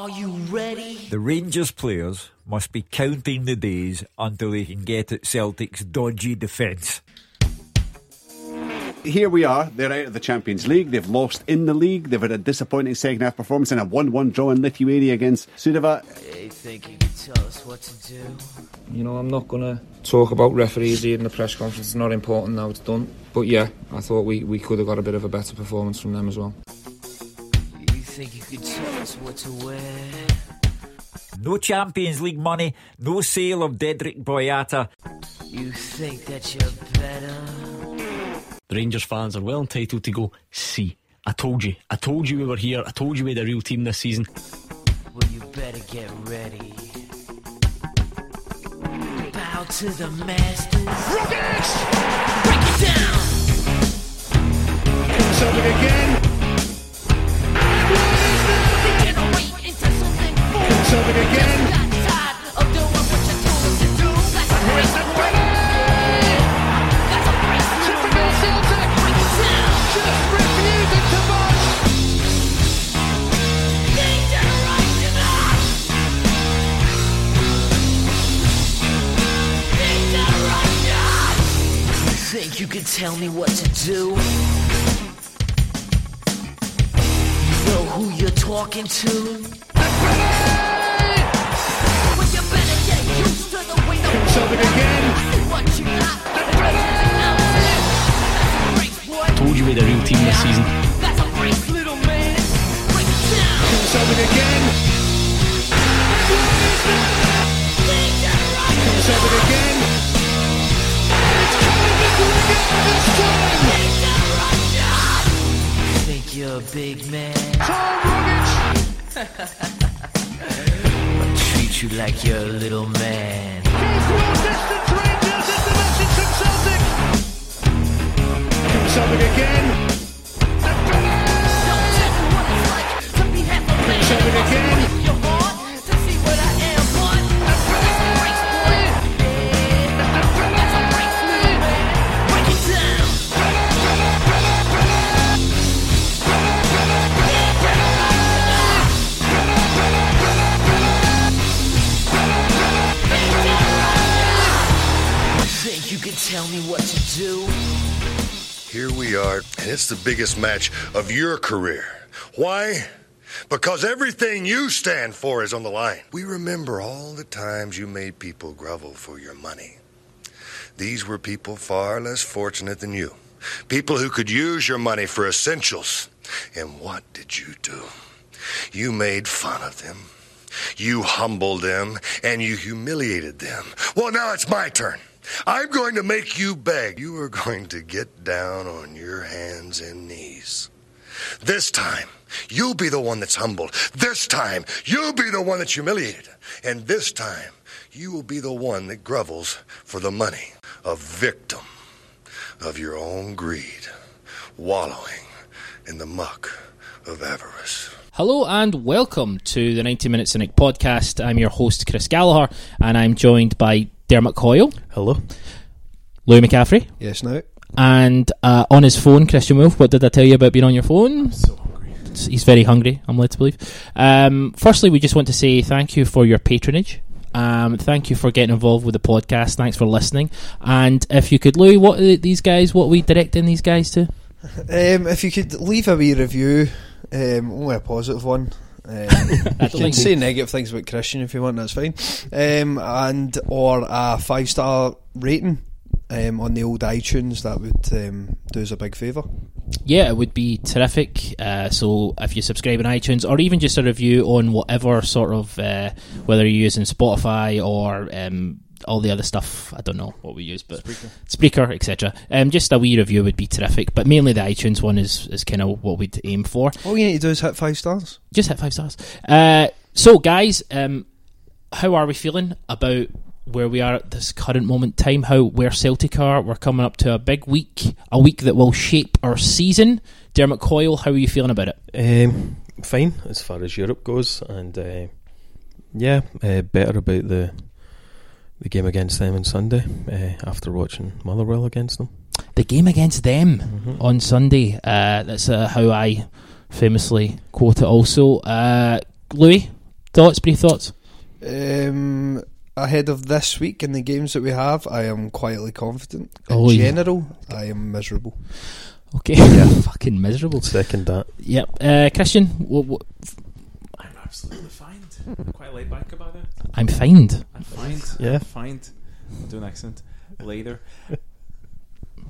Are you ready? The Rangers players must be counting the days until they can get at Celtic's dodgy defence. Here we are. They're out of the Champions League. They've lost in the league. They've had a disappointing second half performance and a 1 1 draw in Lithuania against Suduva. They think you can tell us what to do. You know, I'm not going to talk about referees here in the press conference. It's not important now, it's done. But yeah, I thought we, we could have got a bit of a better performance from them as well. You think you can tell us what to wear? No Champions League money, no sale of Dedryck Boyata. You think that you're better? The Rangers fans are well entitled to go, see, I told you, I told you we were here, I told you we had a real team this season. Well, you better get ready. Bow to the masters. Rockets! Break it down! Celtic again. Degeneration! You think you can tell me what to do? You know who you're talking to? Break, boy. Told you we had a real team this season. That's a break, little man. Break it down. Celtic again. Celtic again. It's coming this time. Think you're a big man? Tom Rogic. Treat you like you're a little man. Goes well distance Rangers. Tell me what to do? Here we are, and it's the biggest match of your career. Why? Because everything you stand for is on the line. We remember all the times you made people grovel for your money. These were people far less fortunate than you. People who could use your money for essentials. And what did you do? You made fun of them. You humbled them and you humiliated them. Well, now it's my turn. I'm going to make you beg. You are going to get down on your hands and knees. This time, you'll be the one that's humbled. This time, you'll be the one that's humiliated. And this time, you will be the one that grovels for the money, a victim of your own greed, wallowing in the muck of avarice. Hello and welcome to the 90 Minute Cynic podcast. I'm your host, Chris Gallagher, and I'm joined by Dermot Coyle. Hello. Louis McCaffrey. Yes, now. And uh, on his phone, Christian Wulff. What did I tell you about being on your phone? So hungry. He's very hungry, I'm led to believe. Um, firstly, we just want to say thank you for your patronage. Um, thank you for getting involved with the podcast. Thanks for listening. And if you could, Louis, what are these guys? What are we directing these guys to? Um, if you could leave a wee review, um, only a positive one. Um, you can say negative things about Christian if you want, that's fine. Um, and or a five star rating um, on the old iTunes, that would um, do us a big favour. Yeah, it would be terrific. Uh, so if you subscribe on iTunes, or even just a review on whatever sort of uh, whether you're using Spotify or um, all the other stuff, I don't know what we use, but Spreaker, etc. Um, just a wee review would be terrific. But mainly the iTunes one is is kind of what we'd aim for. All you need to do is hit five stars. Just hit five stars. Uh, so guys, um, how are we feeling about? Where we are at this current moment in time, how where Celtic are, we're coming up to a big week, a week that will shape our season. Dermot Coyle, how are you feeling about it? Um, fine as far as Europe goes, and uh, yeah, uh, better about the the game against them on Sunday uh, after watching Motherwell against them. The game against them on Sunday. Uh, that's uh, how I famously quote it. Also, uh, Louis, thoughts, brief thoughts. Um, ahead of this week in the games that we have, I am quietly confident. In Oh, yeah. general, I am miserable. Okay, yeah, fucking miserable. Second that. Yep, uh, Christian, what, what, I'm absolutely fine. I'm quite laid back about it. I'm fined. I'm fine. Yeah. fine. I'll do an accent later.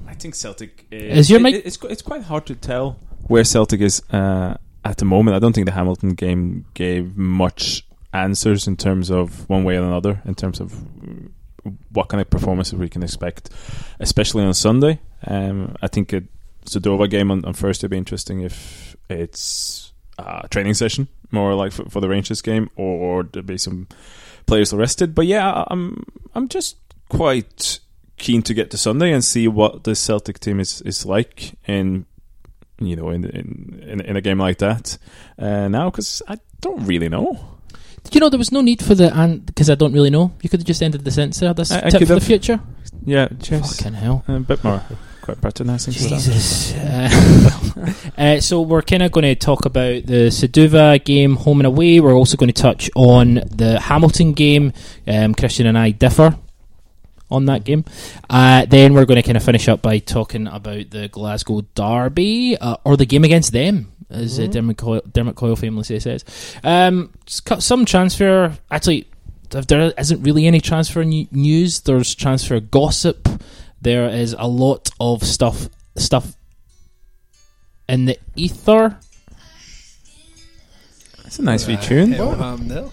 I think Celtic Is your it- mic- it's it's quite hard to tell where Celtic is uh, at the moment. I don't think the Hamilton game gave much answers in terms of one way or another in terms of mm, what kind of performances we can expect, especially on Sunday. Um, I think a Suduva game on, on Thursday will be interesting if it's a training session, more like for, for the Rangers game, or there'll be some players arrested. But yeah, I'm I'm just quite keen to get to Sunday and see what the Celtic team is, is like in you know in in in, in a game like that uh, now because I don't really know. You know there was no need for the and because I don't really know. You could have just ended the sentence there. This I- I tip for the future. Yeah, cheers. Fucking hell. A bit more quite patronising stuff. Jesus. Uh, uh, so we're kind of going to talk about the Suduva game, home and away. We're also going to touch on the Hamilton game. Um, Christian and I differ on that game. Uh, then we're going to kind of finish up by talking about the Glasgow Derby uh, or the game against them. As uh, Dermot, Coyle, Dermot Coyle famously says, um, cut some transfer. Actually, there isn't really any transfer news. There's transfer gossip. There is a lot of stuff stuff in the ether. That's a nice wee tune. Um, no.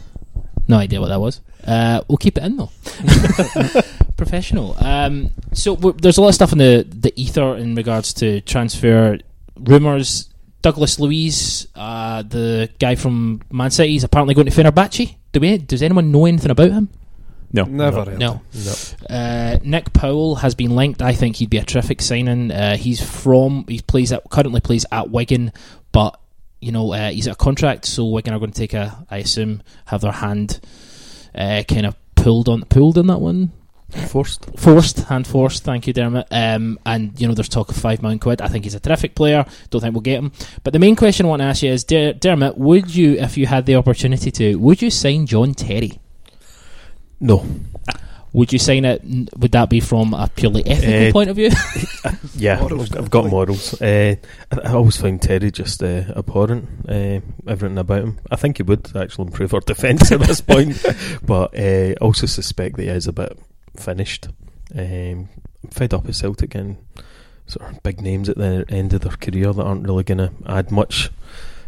No idea what that was. Uh, we'll keep it in though. Professional. Um, so w- there's a lot of stuff in the the ether in regards to transfer rumors. Douglas Luiz, uh, the guy from Man City, is apparently going to Fenerbahce. Do we? Does anyone know anything about him? No, Never heard. No. No. Uh, Nick Powell has been linked. I think he'd be a terrific signing. Uh, he's from he plays at currently plays at Wigan, but you know uh, he's at a contract, so Wigan are going to take a I assume have their hand uh, kind of pulled on pulled on that one. Forced. Forced, hand forced. Thank you, Dermot. Um, and you know, there's talk of five million quid. I think he's a terrific player. Don't think we'll get him. But the main question I want to ask you is, Der- Dermot, would you, if you had the opportunity to, would you sign John Terry? No. Would you sign it? Would that be from a purely ethical Uh, point of view? Yeah, Morals, I've, I've got point. morals. Uh, I, I always find Terry just uh, abhorrent. Uh, everything about him. I think he would actually improve our defence at this point, but uh, also suspect that he is a bit finished. Um, fed up with Celtic and sort of big names at the end of their career that aren't really going to add much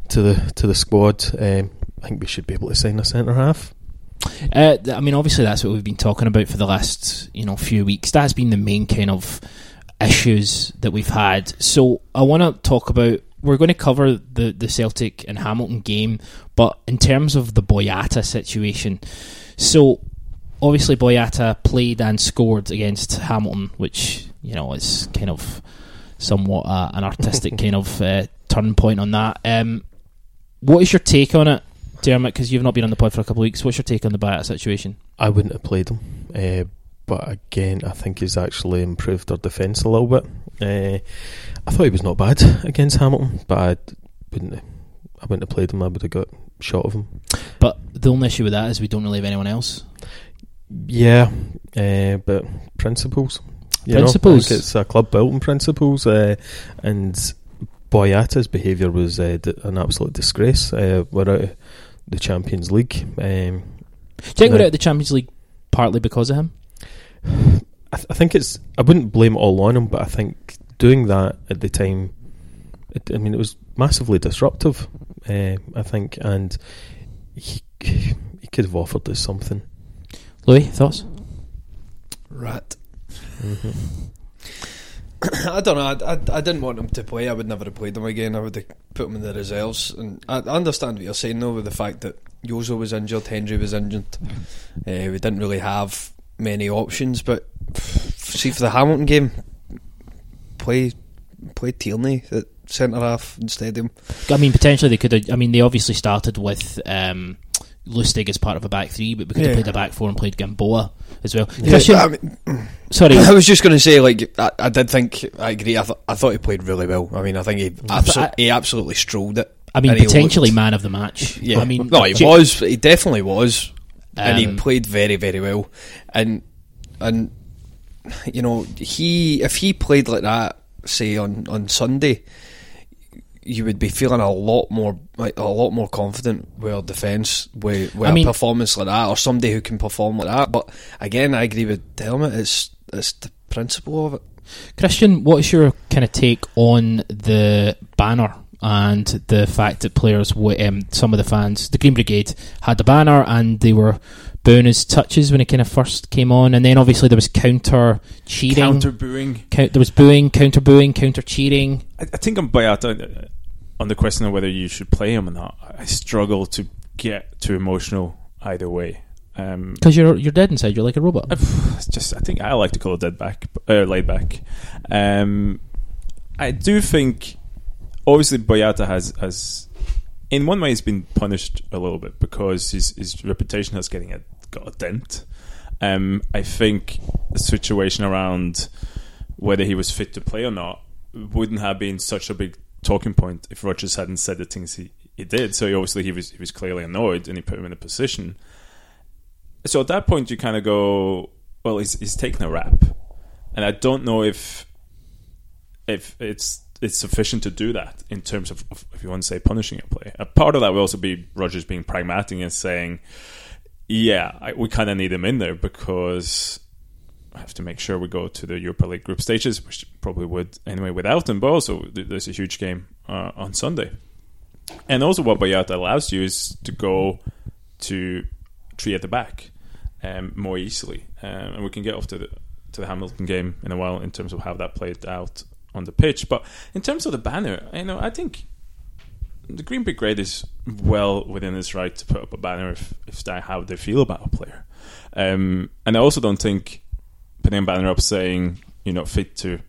to the to the squad. Um, I think we should be able to sign a centre half. Uh, I mean, obviously, that's what we've been talking about for the last you know few weeks. That's been the main kind of issues that we've had. So I want to talk about. We're going to cover the the Celtic and Hamilton game, but in terms of the Boyata situation, so obviously Boyata played and scored against Hamilton, which you know is kind of somewhat uh, an artistic kind of uh, turning point on that. Um, what is your take on it? Dermot, because you've not been on the pod for a couple of weeks, what's your take on the Boyata situation? I wouldn't have played him, uh, but again, I think he's actually improved our defence a little bit. Uh, I thought he was not bad against Hamilton, but I wouldn't. Have, I wouldn't have played him. I would have got shot of him. But the only issue with that is we don't really have anyone else. Yeah, uh, but principles. Know, Principles. think it's a club built on principles, uh, and Boyata's behaviour was uh, d- an absolute disgrace. Uh, we're out of the Champions League. Um, Do you think we're out of the Champions League partly because of him? I, th- I think it's. I wouldn't blame it all on him, but I think doing that at the time, it, I mean, it was massively disruptive. Uh, I think, and he he could have offered us something. Louis, thoughts? Rat. Mhm. I don't know. I, I, I didn't want him to play. I would never have played him again. I would have put him in the reserves. And I, I understand what you're saying though, with the fact that Jozo was injured, Henry was injured. Uh, we didn't really have many options. But see for the Hamilton game, play play Tierney at centre half instead of him. I mean, potentially they could have. I mean, they obviously started with um, Lustig as part of a back three, but we could have played a back four and played Gamboa as well. Yeah, Christian, I mean, sorry. I was just going to say, like, I, I did think I agree. I, th- I thought he played really well. I mean, I think he abso- I- he absolutely strolled it. I mean, potentially looked- man of the match. Yeah, I mean, no, he was. He definitely was, and he Um, played very, very well. And and you know, he if he played like that, say on on Sunday, you would be feeling a lot more like a lot more confident with our defence with, with I a mean- performance like that, or somebody who can perform like that. But again, I agree with Helmet. It's it's the principle of it. Christian, what's your kind of take on the banner and the fact that players, w- um, some of the fans, the Green Brigade had the banner and they were booing his touches when it kind of first came on, and then obviously there was counter cheering, Counter booing. Count, there was booing, counter booing, counter cheering. I, I think I'm Boyata uh, on the question of whether you should play him or not. I struggle to get too emotional either way. Um, Because you're you're dead inside, you're like a robot. it's just I think I like to call it dead back, uh, laid back. Um, I do think obviously Boyata has has in one way he's been punished a little bit because his his reputation has getting a, got a dent. Um, I think the situation around whether he was fit to play or not wouldn't have been such a big talking point if Rodgers hadn't said the things he, he did. So he obviously he was he was clearly annoyed and he put him in a position. So at that point you kind of go, well, he's he's taken a rap, and I don't know if if it's it's sufficient to do that in terms of, of if you want to say punishing a play. A part of that will also be Rodgers being pragmatic and saying, yeah, I, we kind of need him in there because have to make sure we go to the Europa League group stages, which probably would anyway without them. But also, there's a huge game uh, on Sunday, and also what Boyata allows you is to go to three at the back um, more easily, um, and we can get off to the to the Hamilton game in a while in terms of how that played out on the pitch. But in terms of the banner, you know, I think the Green Brigade is well within its right to put up a banner if, if that's how they feel about a player. Um, and I also don't think putting a banner up saying you're not fit to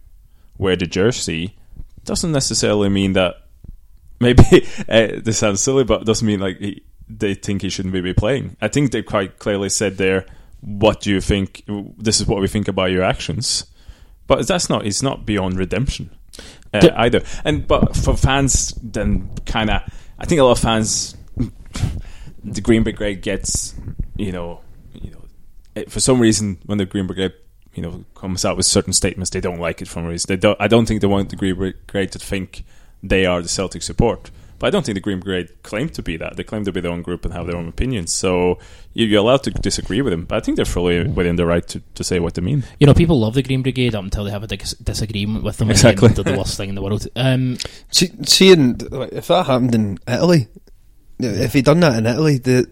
wear the jersey doesn't necessarily mean that maybe uh, this sounds silly, but it doesn't mean like he, they think he shouldn't be playing. I think they quite clearly said there, "What do you think? This is what we think about your actions." But that's not. It's not beyond redemption uh, The- either. And but for fans, then kind of, I think a lot of fans, the Green Brigade gets, you know, you know, for some reason when the Green Brigade. You know, comes out with certain statements. They don't like it from a reason. They don't. I don't think they want the Green Brigade to think they are the Celtic support. But I don't think the Green Brigade claim to be that. They claim to be their own group and have their own opinions. So you- you're allowed to disagree with them. But I think they're fully within the right to, to say what they mean. You know, people love the Green Brigade up until they have a dis- disagreement with them. Exactly. And they're the worst thing in the world. Um, See, seeing like, if that happened in Italy, if he'd done that in Italy, the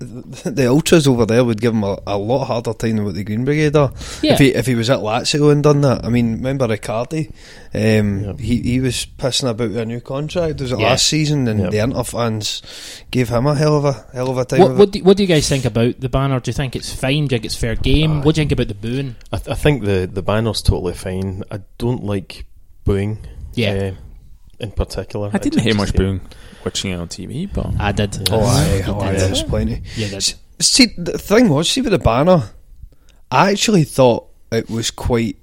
the, the ultras over there would give him a, a lot harder time than what the Green Brigade are. Yeah. If he if he was at Lazio and done that, I mean, remember Icardi? Um, He he was pissing about a new contract. Was it Yeah. last season? And Yep. the Inter fans gave him a hell of a hell of a time. what, of what, do, what do you guys think about the banner? Do you think it's fine? Do you think it's fair game? what do you think about the booing? I, th- I think the, the banner's totally fine. I don't like booing. Yeah. uh, in particular. I didn't hear much hate- booing watching it on TV, but I did. Oh, aye, You oh, aye, did. there was plenty. Yeah, did. See, the thing was, see with the banner, I actually thought it was quite.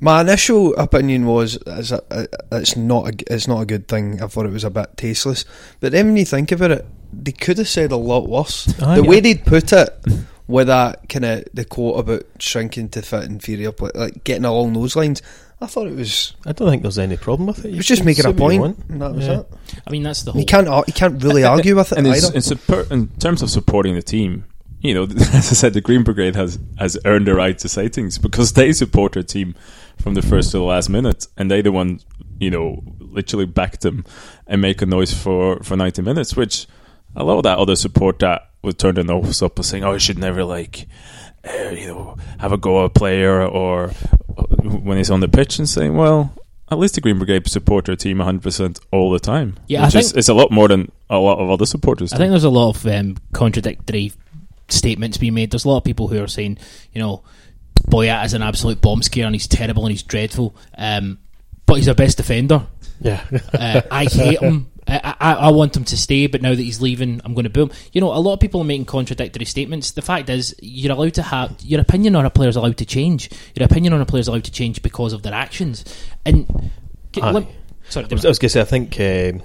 My initial opinion was is a, a, uh, it's not a, it's not a good thing. I thought it was a bit tasteless. But then when you think about it, they could have said a lot worse. Aye, the way they'd put it, with that kind of the quote about shrinking to fit inferior, like getting along those lines, I thought it was. I don't think there's any problem with it. It was just making a point, and that was Yeah. it. I mean, that's the whole. You can't ar- you can't really argue with it and either. in, support, in terms of supporting the team, you know, as I said, the Green Brigade has has earned the right to say things because they support their team from the first to the last minute, and they the one, you know, literally back them and make a noise for for ninety minutes, which a lot of that other support that would turn the nose up and saying, "Oh, you should never like." Uh, you know, have a go at a player or when he's on the pitch and saying, "Well, at least the Green Brigade support their team 100% all the time." Yeah, I which is, think- it's a lot more than a lot of other supporters. I think there's a lot of um, contradictory statements being made. There's a lot of people who are saying, you know, Boyat is an absolute bomb scare and he's terrible and he's dreadful, um, but he's our best defender. Yeah. Uh, I hate him. I, I, I want him to stay, but now that he's leaving, I'm going to boo him. You know, a lot of people are making contradictory statements. The fact is, you're allowed to have your opinion on a player is allowed to change. Your opinion on a player is allowed to change because of their actions. And Aye. sorry, I was, was going to say, I think uh,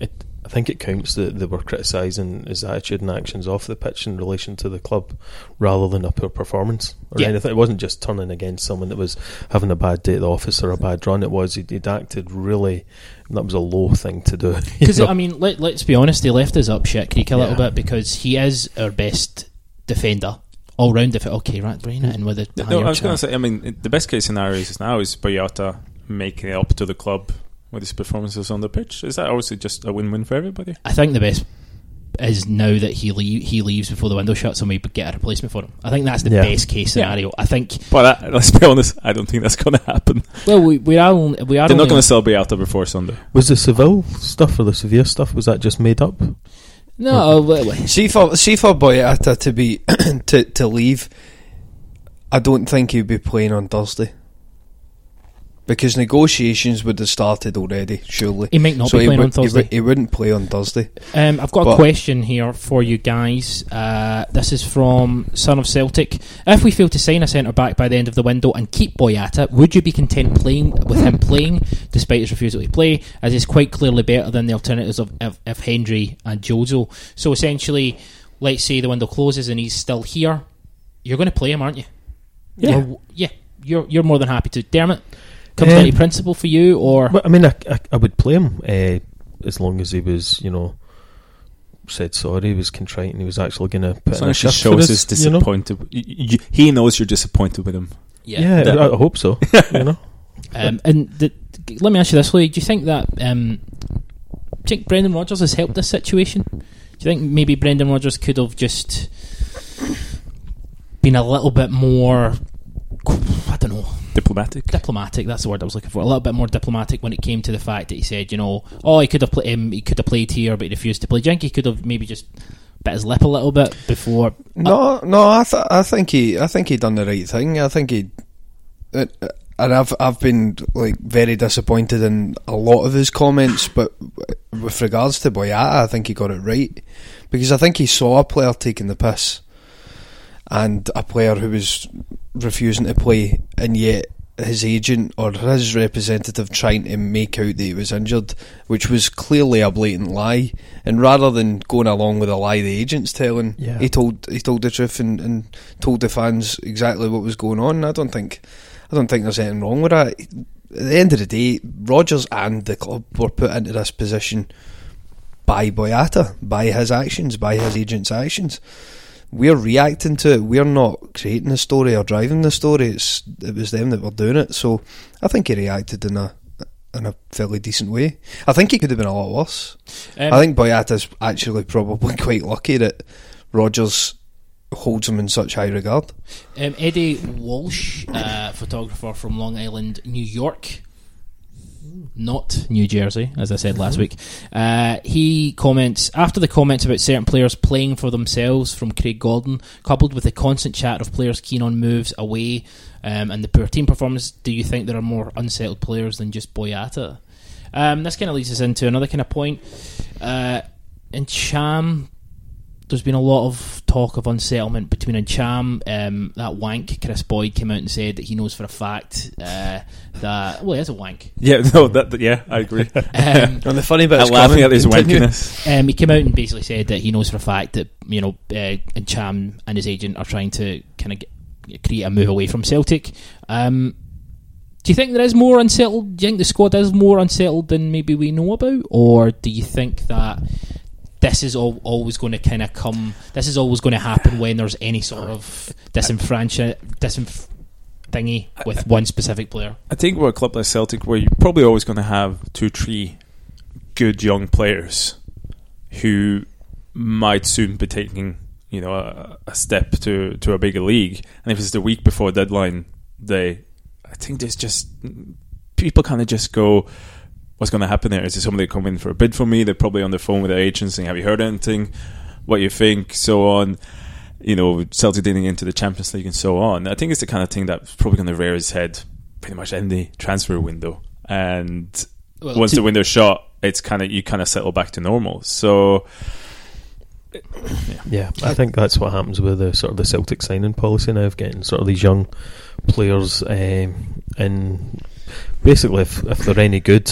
It, I think it counts that they were criticising his attitude and actions off the pitch in relation to the club rather than a poor performance or Yeah. anything. It wasn't just turning against someone that was having a bad day at the office or a bad run. It was he'd, he'd acted really. That was a low thing to do. Because? I mean, let, let's be honest, he left us up shit creek a little Yeah. bit because he is our best defender, all round if it Okay, right, bring it in with the. No, I was going to say. I mean, the best case scenario is now is Boyata making it up to the club with his performances on the pitch. Is that obviously just a win-win for everybody? I think the best is now that he leave, he leaves before the window shuts and we get a replacement for him. I think that's the Yeah. best case scenario. I think. But uh, let's be honest, I don't think that's going to happen. Well, we, we are only, we are They're not going to sell Boyata before Sunday. was the Seville stuff or the Sevilla stuff was that just made up? No, well, well, See for see for Boyata to be to to leave, I don't think he'd be playing on Thursday. Because negotiations would have started already, surely. He might not So be playing would- on Thursday. He, would- he wouldn't play on Thursday. Um, I've got a question here for you guys. Uh, this is from Son of Celtic. If we fail to sign a centre back by the end of the window and keep Boyata, would you be content playing with him playing despite his refusal to play, as he's quite clearly better than the alternatives of, of, of Hendry and Jozo? So essentially, let's say the window closes and he's still here, you're going to play him, aren't you? Yeah. Or- yeah. You're you're more than happy to. Dermot, comes down Um, to principle for you, or Well, I mean, I, I, I would play him uh, as long as he was, you know, said sorry, he was contrite, and he was actually going to put As in long a as he shift shows us, he's you know? disappointed, y- y- he knows you're disappointed with him. Yeah, That- I, I hope so. you know, Um, and the, let me ask you this, Lee. Do you think that um, do you think Brendan Rodgers has helped this situation? Do you think maybe Brendan Rodgers could have just been a little bit more, I don't know, Diplomatic. diplomatic? That's the word I was looking for. A little bit more diplomatic when it came to the fact that he said, you know, oh, he could have played, um, he could have played here, but he refused to play. Do you think he could have maybe just bit his lip a little bit before? No, no, I th- I think he I think he done the right thing. I think he, uh, uh, and I've I've been like very disappointed in a lot of his comments, but with regards to Boyata, I think he got it right because I think he saw a player taking the piss and a player who was refusing to play, and yet his agent or his representative trying to make out that he was injured, which was clearly a blatant lie. And rather than going along with a lie the agent's telling, Yeah. he told he told the truth and, and told the fans exactly what was going on. I don't think I don't think there's anything wrong with that. At the end of the day, Rodgers and the club were put into this position by Boyata, by his actions, by his agent's actions. We're reacting to it. We're not creating the story or driving the story. It's it was them that were doing it. So I think he reacted in a in a fairly decent way. I think he could have been a lot worse. Um, I think Boyata's actually probably quite lucky that Rodgers holds him in such high regard. Um, Eddie Walsh, uh, photographer from Long Island, New York, not New Jersey, as I said last week. Uh, he comments after the comments about certain players playing for themselves from Craig Gordon, coupled with the constant chat of players keen on moves away um, and the poor team performance. Do you think there are more unsettled players than just Boyata? Um, this kind of leads us into another kind of point. Uh, Ntcham, there's been a lot of talk of unsettlement between Ntcham. Um, that wank, Kris Boyd, came out and said that he knows for a fact uh, that well, he is a wank. Yeah, no, that, that- yeah, I agree. Um, And the funny bit is laughing coming. at his wankiness. Um, he came out and basically said that he knows for a fact that you know uh, Ntcham and his agent are trying to kind of create a move away from Celtic. Um, do you think there is more unsettled? Do you think the squad is more unsettled than maybe we know about, or do you think that this is all, always going to kind of come? This is always going to happen when there's any sort of disenfranchise, disenf- thingy with one specific player. I think we're a club like Celtic where you're probably always going to have two, three good young players who might soon be taking, you know, a, a step to, to a bigger league. And if it's the week before deadline day, I think there's just people kind of just go, "What's going to happen there? Is it somebody come in for a bid for me?" They're probably on the phone with their agents saying, "Have you heard anything? What you think?" So on. You know, Celtic getting into the Champions League and so on. I think it's the kind of thing that's probably going to rear its head pretty much in the transfer window. And Well, once to- the window's shut, it's kind of you kind of settle back to normal. So Yeah, I think that's what happens with the sort of the Celtic signing policy now of getting sort of these young players um, and basically if, if they're any good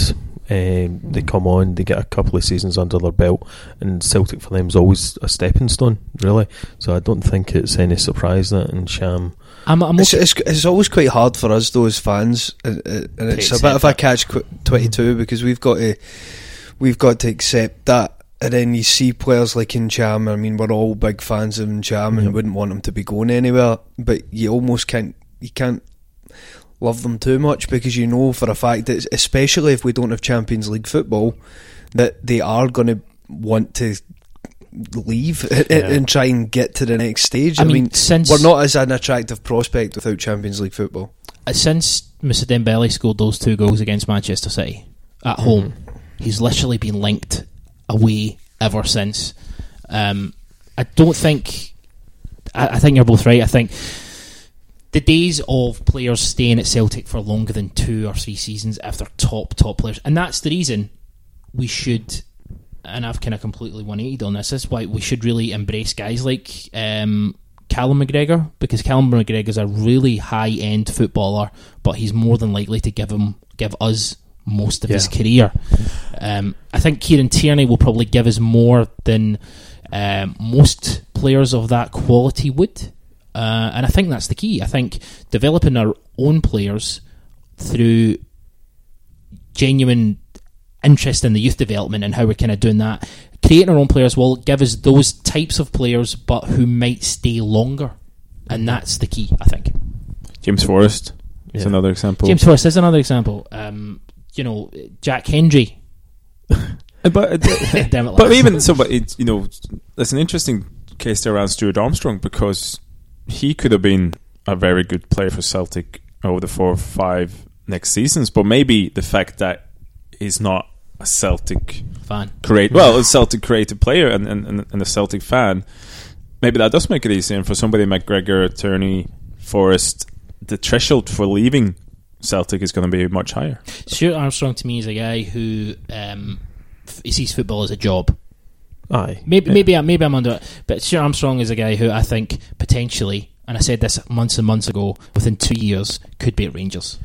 Um, they come on, they get a couple of seasons under their belt, and Celtic for them is always a stepping stone, really. So I don't think it's any surprise that Ntcham. I'm, I'm It's, okay. it's, it's always quite hard for us, though, as fans, and, and it's a bit of a catch twenty two mm-hmm. because we've got to we've got to accept that. And then you see players like in Ntcham. I mean, we're all big fans of Ntcham and wouldn't want him to be going anywhere. But you almost can't you can't love them too much because you know for a fact that, especially if we don't have Champions League football, that they are going to want to leave and, and try and get to the next stage. I I, mean, mean, since- we're not as an attractive prospect without Champions League football. Uh, since Mr. Dembele scored those two goals against Manchester City at home, he's literally been linked away ever since. Um, I don't think. I, I think you're both right. I think the days of players staying at Celtic for longer than two or three seasons if they're top top players, and that's the reason we should. And I've kind of completely 180 on this. Is why we should really embrace guys like um, Callum McGregor because Callum McGregor is a really high end footballer, but he's more than likely to give him give us most of his career. Um, I think Kieran Tierney will probably give us more than um, most players of that quality would, uh, and I think that's the key. I think developing our own players through genuine interest in the youth development and how we're kind of doing that. Creating our own players will give us those types of players, but who might stay longer, and that's the key. I think. James Forrest is Yeah. another example. James Forrest is another example. Um, you know, Jack Hendry. Uh, but but even so, but it's you know, there's an interesting case there around Stuart Armstrong because he could have been a very good player for Celtic over the four or five next seasons, but maybe the fact that he's not a Celtic Fan. create well, a Celtic creative player and, and, and a Celtic fan, maybe that does make it easier. And for somebody like McGregor, Tierney, Forrest, the threshold for leaving Celtic is going to be much higher. Stuart Armstrong to me is a guy who um, f- he sees football as a job. Aye. Maybe maybe I maybe I'm under it, but Stuart Armstrong is a guy who I think potentially, and I said this months and months ago, within two years could be at Rangers.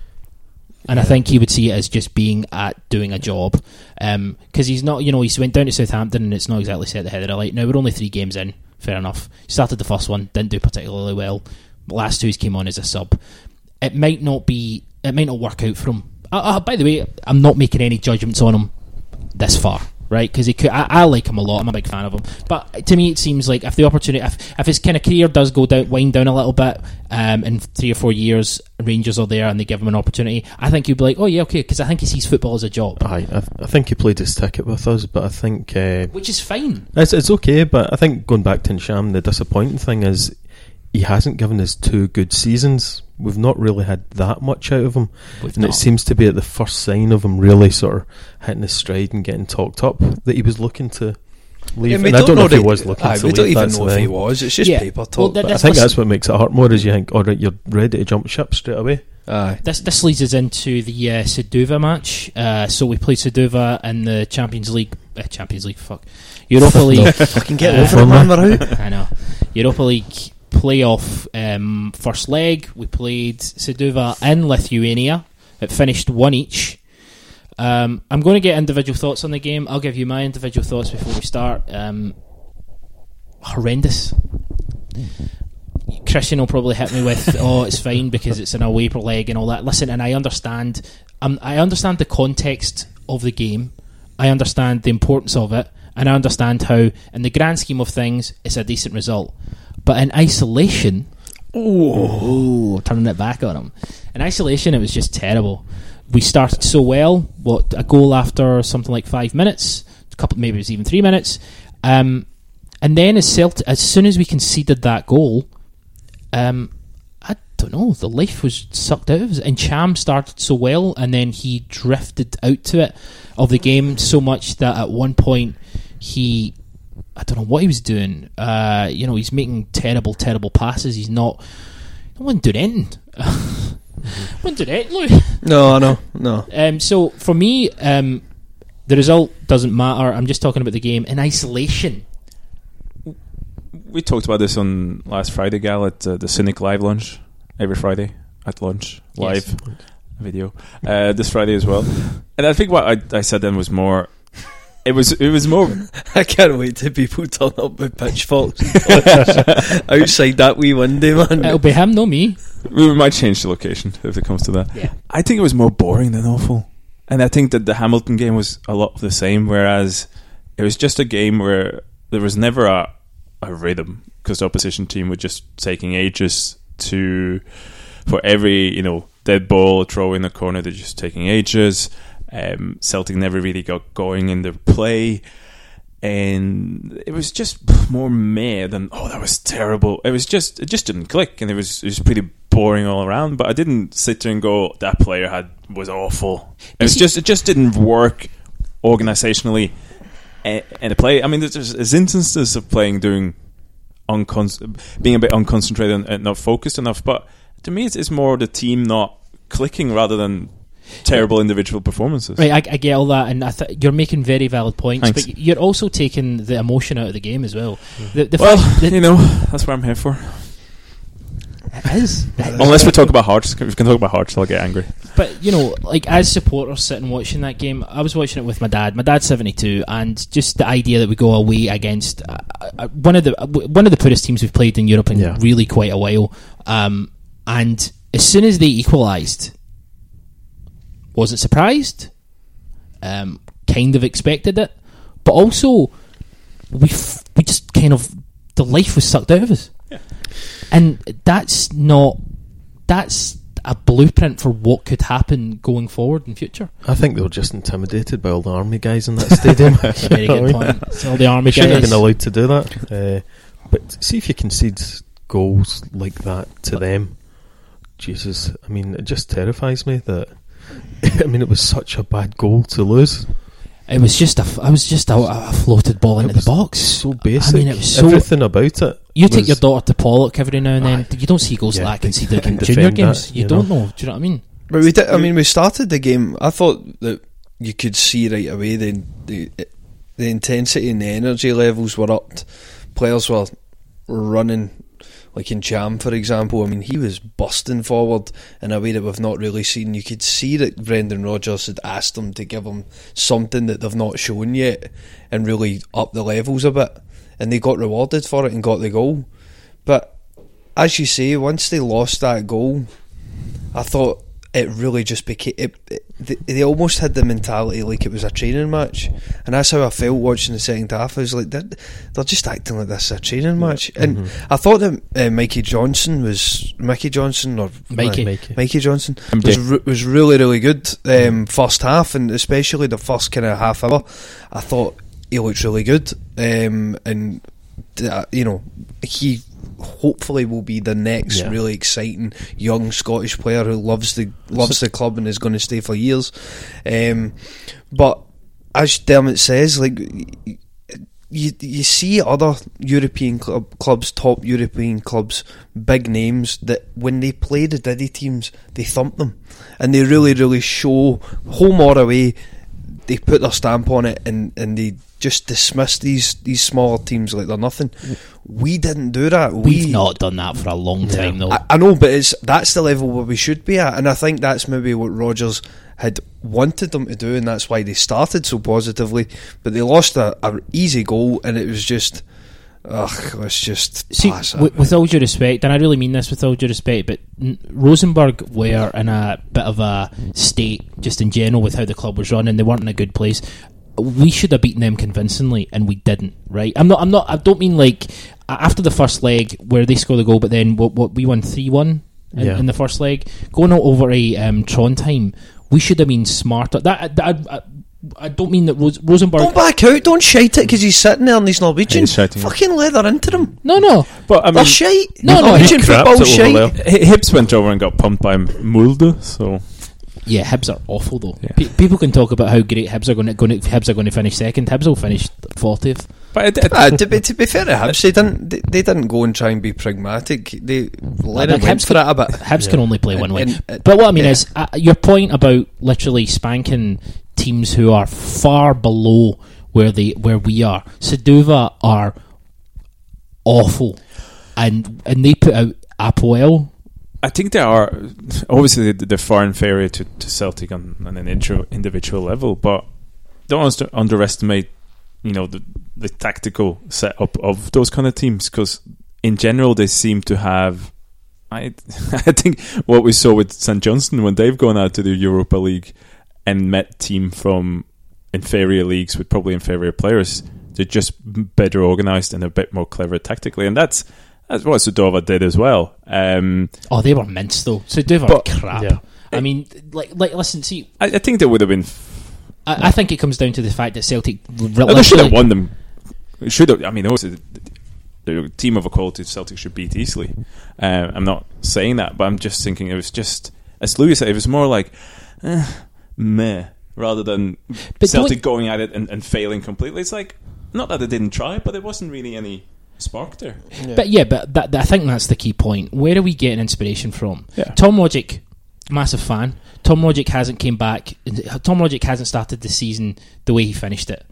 And I think he would see it as just being at doing a job, because he's not. You know, he went down to Southampton, and it's not exactly set the head of the light. Now we're only three games in. Fair enough. Started the first one, didn't do particularly well. Last two he's came on as a sub. It might not be. It might not work out for him. Uh, uh, by the way, I'm not making any judgments on him this far, right? Because he could. I, I like him a lot. I'm a big fan of him. But to me, it seems like if the opportunity, if, if his kind of career does go down, wind down a little bit, um, in three or four years, Rangers are there and they give him an opportunity, I think he'd be like, oh yeah, okay, because I think he sees football as a job, Aye, I, I think he played his ticket with us, but I think uh, which is fine. it's it's okay. But I think going back to Ntcham, the disappointing thing is he hasn't given us two good seasons. We've not really had that much out of him, We've and not. it seems to be at the first sign of him really sort of hitting his stride and getting talked up that he was looking to leave. Yeah, we and I don't know if he was looking aye, to we leave. don't even that's know the if he was. It's just Yeah. paper talk. Well, that- But I think that's what makes it hurt more. Is you think, all right, you're ready to jump ship straight away. aye. This this leads us into the uh, Suduva match. Uh, so we played Suduva in the Champions League, uh, Champions League, fuck, Europa League. Fucking get Uh, over it, man. We're out. I know. Europa League playoff um, first leg. We played Suduva in Lithuania. It finished one each. Um, I'm going to get individual thoughts on the game. I'll give you my individual thoughts before we start. Um, horrendous. Christian will probably hit me with, "Oh, it's fine because it's an away leg and all that." Listen, and I understand. Um, I understand the context of the game. I understand the importance of it, and I understand how, in the grand scheme of things, it's a decent result. But in isolation, oh, turning it back on him. In isolation, it was just terrible. We started so well. What a goal after something like five minutes, a couple, maybe it was even three minutes, um, and then as as soon as we conceded that goal, um, I don't know. The life was sucked out of us. Ntcham started so well, and then he drifted out to it of the game so much that at one point he, I don't know what he was doing. Uh, you know, he's making terrible, terrible passes. He's not. No one doing anything. One doing anything. Look. No, no, no. Um, so for me, um, the result doesn't matter. I'm just talking about the game in isolation. We talked about this on last Friday, gal, at uh, the Cynic Live lunch every Friday at lunch live. Yes. video uh, this Friday as well. And I think what I, I said then was more. It was it was more. I can't wait till people turn up with pitchforks and outside that wee window, man. It'll be him, not me. We might change the location if it comes to that. Yeah. I think it was more boring than awful. And I think that the Hamilton game was a lot of the same, whereas it was just a game where there was never a, a rhythm because the opposition team were just taking ages to, for every, you know, dead ball throw in the corner, they're just taking ages. Um, Celtic never really got going in their play. And it was just more meh than oh that was terrible. It was just it just didn't click, and it was it was pretty boring all around. But I didn't sit there and go that player had was awful. It was just it just didn't work organisationally and the play. I mean, there's, there's instances of playing doing uncon- being a bit unconcentrated and, and not focused enough. But to me, it's, it's more the team not clicking rather than terrible individual performances. Right, I, I get all that, and I th- you're making very valid points, Thanks. but you're also taking the emotion out of the game as well. The, the well, fact that you know, that's what I'm here for. it is. Unless we talk about Hearts, if we can talk about Hearts, I'll get angry. But you know, like as supporters sitting watching that game, I was watching it with my dad. My dad's seventy two, and just the idea that we go away against uh, uh, one of the uh, one of the poorest teams we've played in Europe in Yeah. really quite a while. Um, and as soon as they equalised, wasn't surprised. Um, kind of expected it, but also we f- we just kind of the life was sucked out of us, and that's not that's a blueprint for what could happen going forward in future. I think they were just intimidated by all the army guys in that stadium. Very You know good what I mean? point. So all the army Shouldn't have been allowed to do that. Uh, but see if you concede goals like that to them. Jesus, I mean, it just terrifies me that. I mean, it was such a bad goal to lose. It was just a, f- I was just a, a floated ball into the box. So basic. I mean, it was so. Everything about it. You take your daughter to Pollok every now and then. Aye. You don't see goals Yeah, like that they conceded in junior games. that, you you don't know. know. Do you know what I mean? But we did. I mean, we started the game. I thought that you could see right away the the, the intensity and the energy levels were up. Players were running, like Ntcham, for example. I mean, he was busting forward in a way that we've not really seen. You could see that Brendan Rodgers had asked them to give him something that they've not shown yet, and really up the levels a bit. And they got rewarded for it and got the goal. But as you say, once they lost that goal, I thought it really just became. It, it, they, they almost had the mentality like it was a training match, and that's how I felt watching the second half. I was like, they're, they're just acting like this is a training match, and Mm-hmm. I thought that uh, Mikey Johnston was Mikey Johnston or Mikey. uh, Mikey. Mikey Johnston was re- was really really good um, first half, and especially the first kind of half hour. I thought he looked really good, um, and uh, you know he hopefully will be the next Yeah. really exciting young Scottish player who loves the loves the club and is going to stay for years. Um, but as Dermot says, like you you see other European club, clubs, top European clubs, big names that when they play the Diddy teams, they thump them, and they really really show home or away. They put their stamp on it and, and they just dismiss these these smaller teams like they're nothing. We didn't do that. We've we, not done that for a long time, though. I, I know, but it's that's the level where we should be at, and I think that's maybe what Rodgers had wanted them to do, and that's why they started so positively. But they lost a, a easy goal, and it was just, ugh, let's just See, pass with, with all due respect, and I really mean this with all due respect, but n- Rosenborg were in a bit of a state, just in general, with how the club was run, and they weren't in a good place. We should have beaten them convincingly, and we didn't. Right? I'm not. I'm not. I don't mean like after the first leg where they scored the goal, but then what? what we won three one in, Yeah. in the first leg, going out over a um, Trondheim. We should have been smarter. That, that I, I, I don't mean that Ros- Rosenborg. don't back out, don't shite it because he's sitting there and he's Norwegian. He's shouting. Fucking leather into them. no, no. But I They're mean, shite. No, no, Norwegian he crapped football it over shite. there. Hi- Hibs went over and got pumped by Molde, so Yeah, Hibs are awful though. Yeah. Pe- people can talk about how great Hibs are going to, going to Hibs are going to finish second. Hibs will finish fortieth. but it, it, Ah, to, be, to be fair to Hibs, they didn't they, they didn't go and try and be pragmatic. They let Like it went Hibs for could- it a bit. Hibs can only play one way. And- and- But what I mean yeah. is, uh, your point about literally spanking teams who are far below where they where we are. Suduva are awful, and and they put out Apoel I think they are obviously they- they're far inferior to, to Celtic on, on an intro, individual level, but don't under- underestimate you know the the tactical setup of those kind of teams because in general they seem to have. I I think what we saw with St Johnstone when they've gone out to the Europa League and met team from inferior leagues with probably inferior players, they're just better organised and a bit more clever tactically, and that's that's what Suduva did as well. Um, Oh, they were mints though. Were But- crap. yeah. I mean, like, like, listen, see, I, I think they would have been. I, I think it comes down to the fact that Celtic Oh, they should have won them. Should have. I mean, the, the team of a quality Celtic should beat easily. Uh, I'm not saying that, but I'm just thinking it was just as Louis said. It was more like eh, meh rather than But Celtic going at it and, and failing completely. It's like not that they didn't try, but there wasn't really any spark there. But yeah, but that, that- I think that's the key point. Where are we getting inspiration from? Yeah. Tom Rogic, massive fan. Tom Rogic hasn't came back. Tom Rogic hasn't started the season the way he finished it.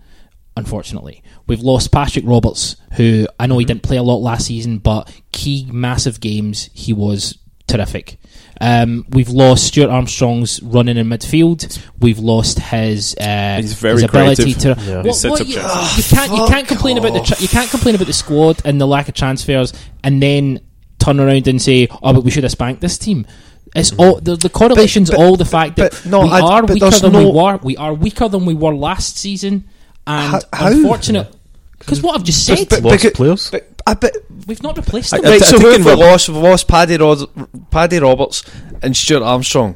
Unfortunately, we've lost Patrick Roberts, who I know he mm-hmm. didn't play a lot last season, but key massive games he was terrific. Um, we've lost Stuart Armstrong's running in midfield. We've lost his uh, He's very his ability creative. to. Yeah. What- what you, chances. you can't you can't complain about the tra- you can't complain about the squad and the lack of transfers, and then turn around and say, "Oh, but we should have spanked this team." It's all the, the correlation's But- but- all the fact that no, we I- are but weaker there's than we were. We are weaker than we were last season, and How- how? unfortunate because what I've just said, But- Lost because- players. But, I bet we've not replaced them. I- Right, so think who in have we lost? We've lost Paddy, Rod- Paddy Roberts and Stuart Armstrong.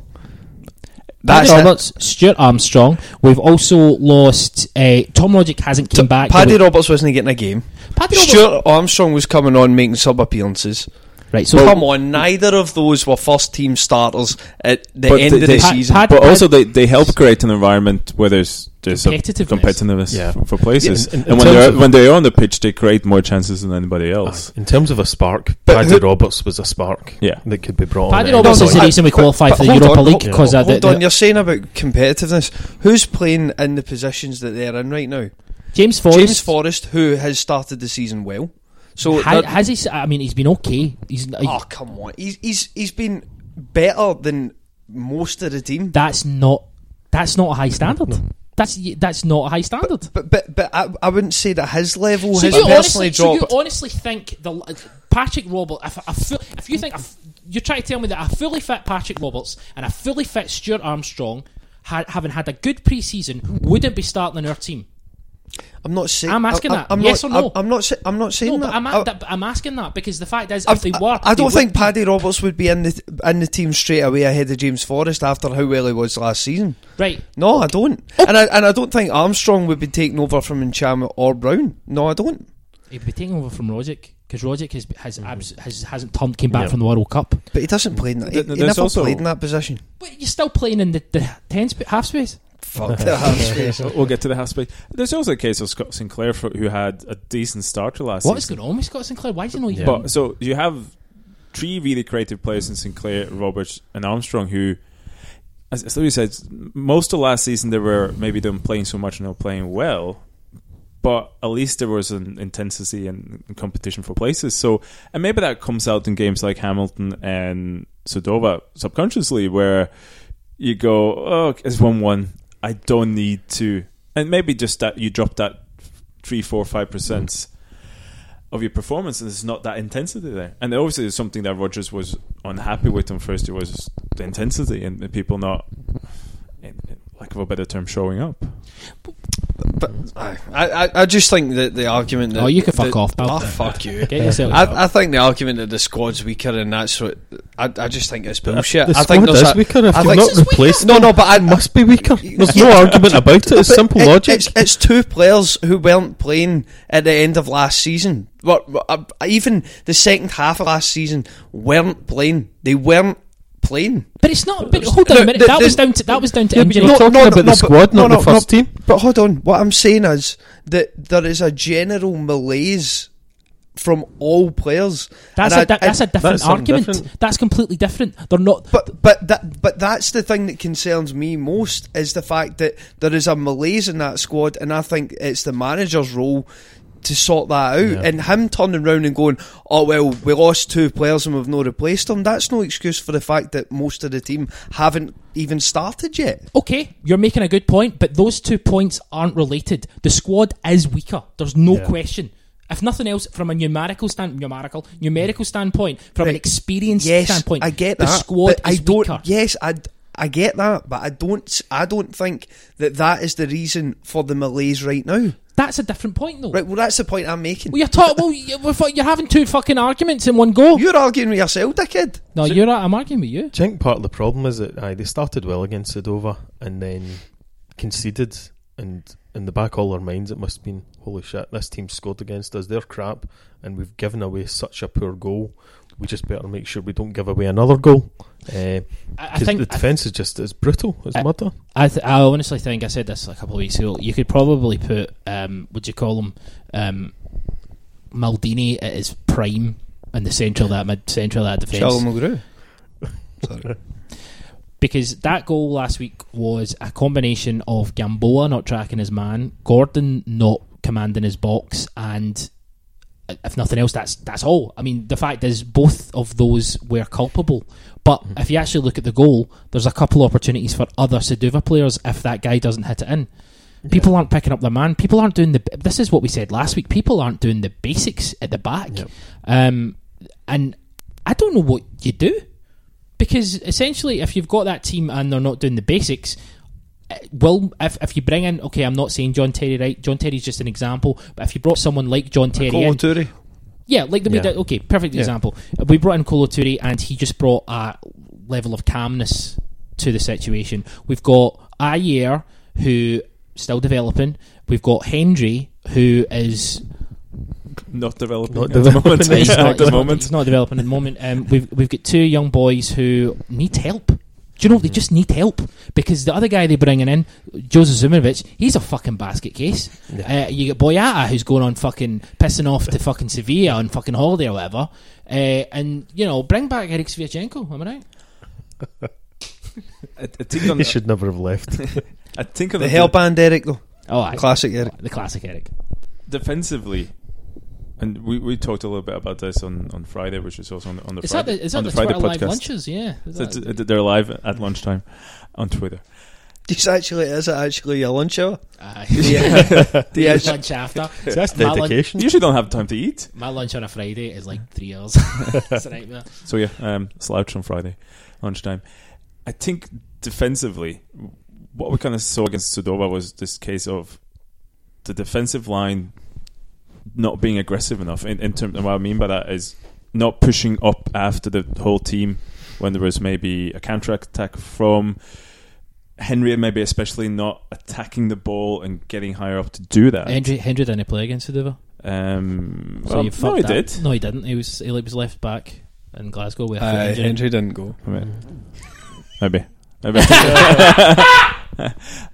Paddy That's it. Roberts, Stuart Armstrong. We've also lost. Uh, Tom Rogic hasn't come back. Paddy Roberts wasn't getting a game. Paddy Roberts- Stuart Armstrong was coming on making sub appearances. Right, so come on, neither of those were first team starters at the But end they- of the Pa- season. Pad- But also, they, they help create an environment where there's there's some Competitiveness. competitiveness Yeah. for, for places, Yeah, in- in and when they're of- when they're on the pitch, they create more chances than anybody else. In terms of a spark, But Paddy who- Roberts was a spark Yeah. that could be brought Paddy on. at any Roberts is the reason we qualified for the Europa on, League because uh, hold the, on, the- you're saying about competitiveness. Who's playing in the positions that they're in right now? James Forrest. James Forrest, who has started the season well. So Ha- that- has he? s- I mean, he's been okay. He's oh come on, he's he's he's been better than most of the team. that's not that's not a high standard. That's that's not a high standard. But but but I, I wouldn't say that his level So has you, personally honestly, so you honestly think the Patrick Roberts? If, a fu- if you think a f- you're trying to tell me that a fully fit Patrick Roberts and a fully fit Stuart Armstrong, ha- having had a good pre-season, wouldn't be starting in our team. I'm not saying. I'm asking I, that. I'm Yes not, or no? I'm, I'm not. Say, I'm not saying No, that. I'm, I- a- that- I'm asking that because the fact is, I- if they were, I, I don't they think would- Paddy Roberts would be in the in the team straight away ahead of James Forrest after how well he was last season. Right. No, I don't. Oh. And I and I don't think Armstrong would be taking over from Ntcham or Brown. No, I don't. He'd be taking over from Rogic because Rogic has has, abs- has hasn't turned came back Yeah. from the World Cup. But he doesn't play in that. He, he never also- played in that position. But you're still playing in the, the ten sp- half space. Fuck the half space. we'll get to the half space. There's also a case of Scott Sinclair for, who had a decent starter last What is season. going on with Scott Sinclair? Why is he not even? But so you have three really creative players in Sinclair, Roberts, and Armstrong who, as, as Louis said, most of last season they were maybe them playing so much and not playing well. But at least there was an intensity and, and competition for places. So, and maybe that comes out in games like Hamilton and Suduva subconsciously, where you go, "Oh, it's one-one. I don't need to," and maybe just that you drop that three, four, five percent mm. of your performance, and there's not that intensity there. And obviously, it's something that Rodgers was unhappy with on first. It was the intensity and the people not, in, in lack of a better term, showing up. But I, I, I just think that the argument that Oh, you can fuck that- off, pal. Oh, fuck you. Get yourself. I, I think the argument that the squad's weaker and that's what I, I just think it's bullshit. The I think squad is a- weaker if I think- not replaced No, no, but I It must be weaker. There's Yeah. no argument about it. It's simple it- logic. It's, it's two players who weren't playing at the end of last season. But uh, even the second half of last season weren't playing. They weren't playing. But it's not. But hold on a minute. the- that the- was down to that was down to Yeah, injury. you're talking about the but- squad, not the first team. But hold on, what I'm saying is that there is a general malaise from all players. That's And a, I- that's a different That's argument. different. That's completely different. They're not. But but that but that's the thing that concerns me most is the fact that there is a malaise in that squad, and I think it's the manager's role to sort that out. Yeah. And him turning round and going, "Oh well, we lost two players and we've not replaced them." That's no excuse for the fact that most of the team haven't even started yet. Okay, you're making a good point, but those two points aren't related. The squad is weaker. There's no Yeah. question. If nothing else, from a numerical stand, numerical, numerical standpoint, from an Right. experience Yes, standpoint, I get the that. squad but is I don't. weaker. Yes, I. I get that, but I don't. I don't think that that is the reason for the malaise right now. That's a different point, though. Right. Well, that's the point I'm making. Well, you're talking. Well, you- we're having two fucking arguments in one go. You're arguing with yourself, dickhead. no, you're. I'm arguing with you. Do you think part of the problem is that aye, they started well against Suduva and then conceded, and in the back of all our minds, it must have been holy shit, this team scored against us. They're crap, and we've given away such a poor goal. We just better make sure we don't give away another goal. Uh, I, I 'cause think the defence is just as brutal as I- murder. I, th- I honestly think I said this a couple of weeks ago. You could probably put, um, would you call him, um, Maldini at his prime in the central of that mid central of that defence. Charlie Mulgrew. Sorry. because that goal last week was a combination of Gamboa not tracking his man, Gordon not commanding his box, and if nothing else, that's that's all. I mean, the fact is, both of those were culpable. But if you actually look at the goal, there's a couple of opportunities for other Suduva players if that guy doesn't hit it in. People aren't picking up the man. People aren't doing the. This is what we said last week. People aren't doing the basics at the back, um, and I don't know what you do because essentially, if you've got that team and they're not doing the basics, uh, well, if if you bring in, okay, I'm not saying John Terry, right? John Terry's just an example, but if you brought someone like John Terry in, Kolo Toure. yeah, like the, we Yeah. did, okay, perfect Yeah. example. We brought in Kolo Toure and he just brought a level of calmness to the situation. We've got Ajer, who still developing. We've got Hendry, who is Not developing Not at the developing. moment. he's, not, he's, not, moment. he's not developing at the moment. Um, we've we've got two young boys who need help. Do you know they just need help because the other guy they're bringing in, Jozo Simunovic, he's a fucking basket case. Uh, you get Boyata who's going on fucking pissing off to fucking Sevilla on fucking holiday or whatever, uh, and you know bring back Eric Sviatchenko. Am I right? I, I think on He should never have left. I think of The hell band Eric though. Oh, aye. Classic Eric. the classic Eric. defensively, and we, we talked a little bit about this on, on Friday, which is also on the, on the Is that Friday the, is that on the, the Friday live podcast. lunches? Yeah, Is So that- it's- they're live at lunchtime on Twitter. It's actually is it actually a lunch hour? Aye. Yeah. Yeah, Yeah. lunch after. So that's My lunch- dedication. You usually don't have time to eat. My lunch on a Friday is like three hours. it's a nightmare. So yeah, um, slouch on Friday lunchtime. I think defensively, what we kind of saw against Suduva was this case of the defensive line not being aggressive enough. In, in terms, and what I mean by that is not pushing up after the whole team when there was maybe a counter attack from Hendry, and maybe especially not attacking the ball and getting higher up to do that. Hendry, Hendry didn't play against Suduva. Um, So well, you no, he that. did. No, he didn't. He was he was left back in Glasgow with a foot Aye, injury. Hendry didn't go. I mean, maybe. Maybe.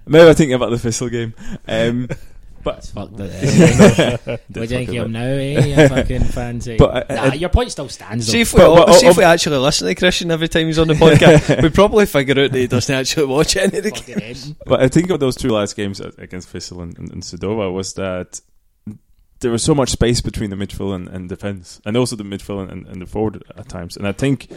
maybe I think about the Thistle game. Um, but Fuck that. Did What do you fuck think of up. now, eh? You fucking fancy. But, uh, nah, uh, your point still stands. See if, we, But- but- see if we actually listen to Christian every time he's on the podcast, we probably figure out that he doesn't actually watch any of the games. But I think of those two last games against Thistle and, and, and Suduva was that there was so much space between the midfield and, and defence, and also the midfield and, and the forward at times. And I think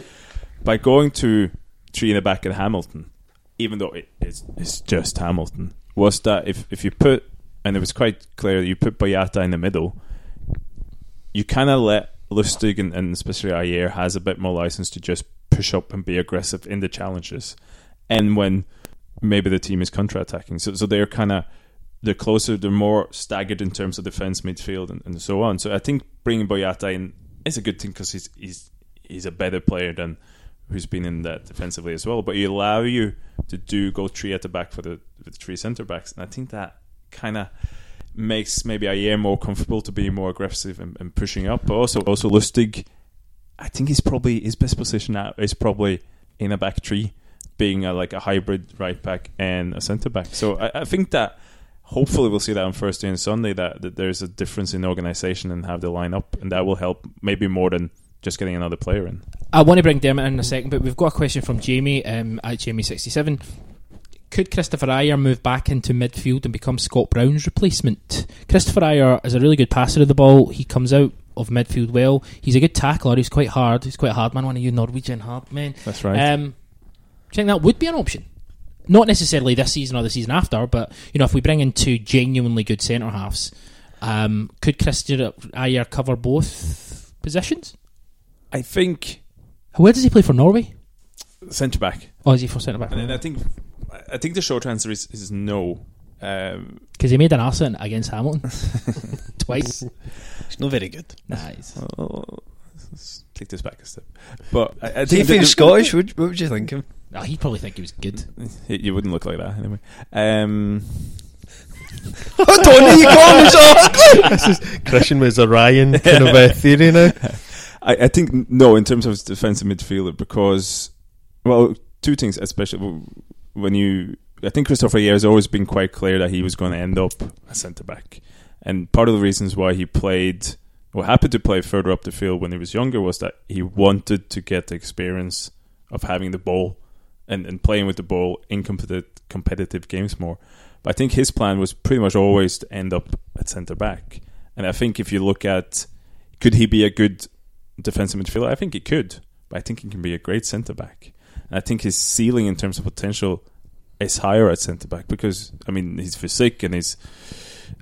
by going to three in the back at Hamilton, even though it is it's just Hamilton, was that if, if you put, and it was quite clear that you put Boyata in the middle, you kind of let Lustig and, and especially Ajer has a bit more license to just push up and be aggressive in the challenges. And when maybe the team is counter attacking. So so they're kind of they're closer, they're more staggered in terms of defense, midfield, and, and so on. So I think bringing Boyata in is a good thing because he's he's he's a better player than who's been in that defensively as well. But he allow you to do go three at the back for the, the three centre backs, and I think that kind of makes maybe Ajer more comfortable to be more aggressive and, and pushing up. But also also Lustig, I think he's probably his best position now is probably in a back three, being a, like a hybrid right back and a centre back. So I, I think that hopefully we'll see that on Thursday and Sunday that, that there's a difference in organisation and have the line up, and that will help maybe more than just getting another player in. I want to bring Dermot in in a second, but we've got a question from Jamie um, at Jamie67. Could Kristoffer Ajer move back into midfield and become Scott Brown's replacement? Kristoffer Ajer is a really good passer of the ball. He comes out of midfield well. He's a good tackler. He's quite hard. He's quite a hard man. One of you Norwegian hard men. That's right. Um, do you think that would be an option? Not necessarily this season or the season after, but you know, if we bring in two genuinely good centre halves, um, could Christian Ajer cover both positions? I think Where does he play for Norway? centre back. Oh, is he for centre back? And then I think I think the short answer is, is no. Um, Because he made an arse against Hamilton twice. It's not very good. Nice. well, let's take this back a step. But I, I Do you think feel the- Scottish? What, what would you think of him? No, he'd probably think he was good. You wouldn't look like that anyway. Um, I don't know, you call him this is Christian was a Ryan kind of a theory now. I, I think no in terms of defensive midfielder because well two things especially when you I think Kristoffer Ajer has always been quite clear that he was going to end up a centre back and part of the reasons why he played or happened to play further up the field when he was younger was that he wanted to get the experience of having the ball and, and playing with the ball in competitive, competitive games more. But I think his plan was pretty much always to end up at centre back. And I think if you look at could he be a good defensive midfielder? I think he could, but I think he can be a great centre back. And I think his ceiling in terms of potential is higher at centre back because I mean he's physique and he's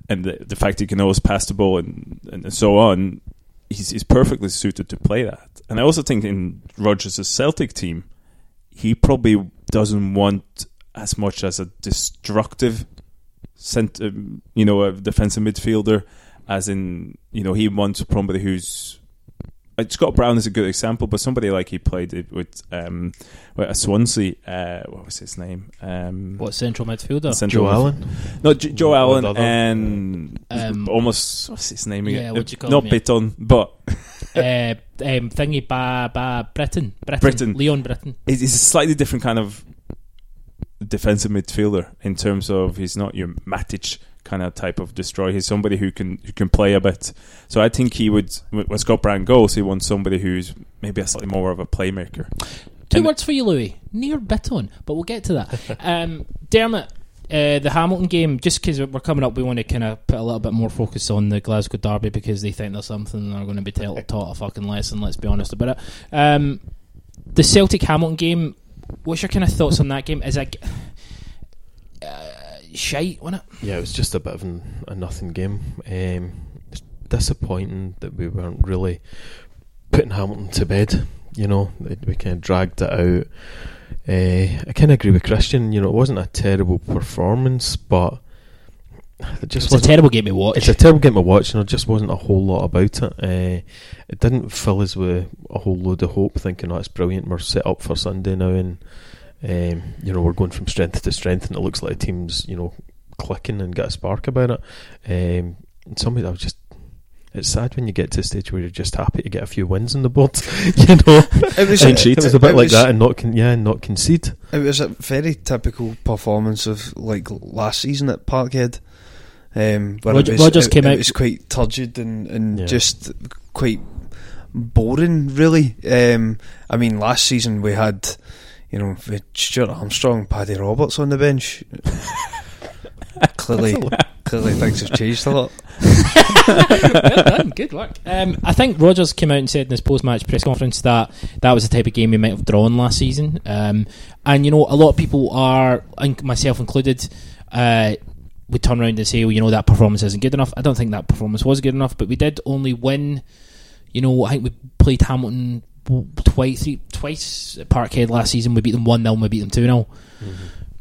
and the, the fact he can always pass the ball and, and so on. He's, he's perfectly suited to play that. And I also think in Rodgers' Celtic team, he probably doesn't want as much as a destructive cent- um, you know, a defensive midfielder, as in, you know, he wants somebody who's. Uh, Scott Brown is a good example, but somebody like he played it with um, with a Swansea. Uh, what was his name? Um, What central midfielder? central Joe midf- Allen? No, J- Joe Allen Or and Um, almost what's his name again? yeah, what'd you call Not him, yeah? Bitton, but uh, um, thingy ba ba Britton, Britton, Britton. Leon Britton. he's he's a slightly different kind of defensive midfielder in terms of he's not your Matic kind of type of destroyer. He's somebody who can who can play a bit. So I think he would when Scott Brown goes, he wants somebody who's maybe a slightly more of a playmaker. Two And- words for you, Louis. Nir Bitton, but we'll get to that. um, Dermot, uh, the Hamilton game, just because we're coming up, we want to kind of put a little bit more focus on the Glasgow Derby because they think there's something and they're going to be tell- taught a fucking lesson, let's be honest about it. Um, the Celtic Hamilton game, what's your kind of thoughts on that game? Is it uh, shite, wasn't it? Yeah, it was just a bit of an, a nothing game. Um, it's disappointing that we weren't really putting Hamilton to bed. You know, we kind of dragged it out. Uh, I kind of agree with Christian. You know, it wasn't a terrible performance, but it just It's a terrible game to watch. It's a terrible game to watch, and there just wasn't a whole lot about it. Uh, it didn't fill us with a whole load of hope, thinking, "Oh, it's brilliant. We're set up for Sunday now, and um, you know we're going from strength to strength, and it looks like the team's you know clicking and got a spark about it." Um, and somebody I was just. It's sad when you get to a stage where you're just happy to get a few wins on the board, you know. It was- And it- it was a bit it like was- that, and not con- yeah, and not concede. It was a very typical performance of like last season at Parkhead. Um, where Rog- it was, Rodgers it, came it out- was quite turgid and, and Yeah. just quite boring, really. Um, I mean, last season we had, you know, we had Stuart Armstrong, Paddy Roberts on the bench. clearly, clearly things have changed a lot. well done, good work. Um, I think Rodgers came out and said in his post-match press conference that that was the type of game he might have drawn last season. Um, and you know, a lot of people are, myself included, uh, would turn around and say, "Well, you know, that performance isn't good enough." I don't think that performance was good enough, but we did only win. You know, I think we played Hamilton twice, three, twice at Parkhead last season. We beat them one 0 we beat them two 0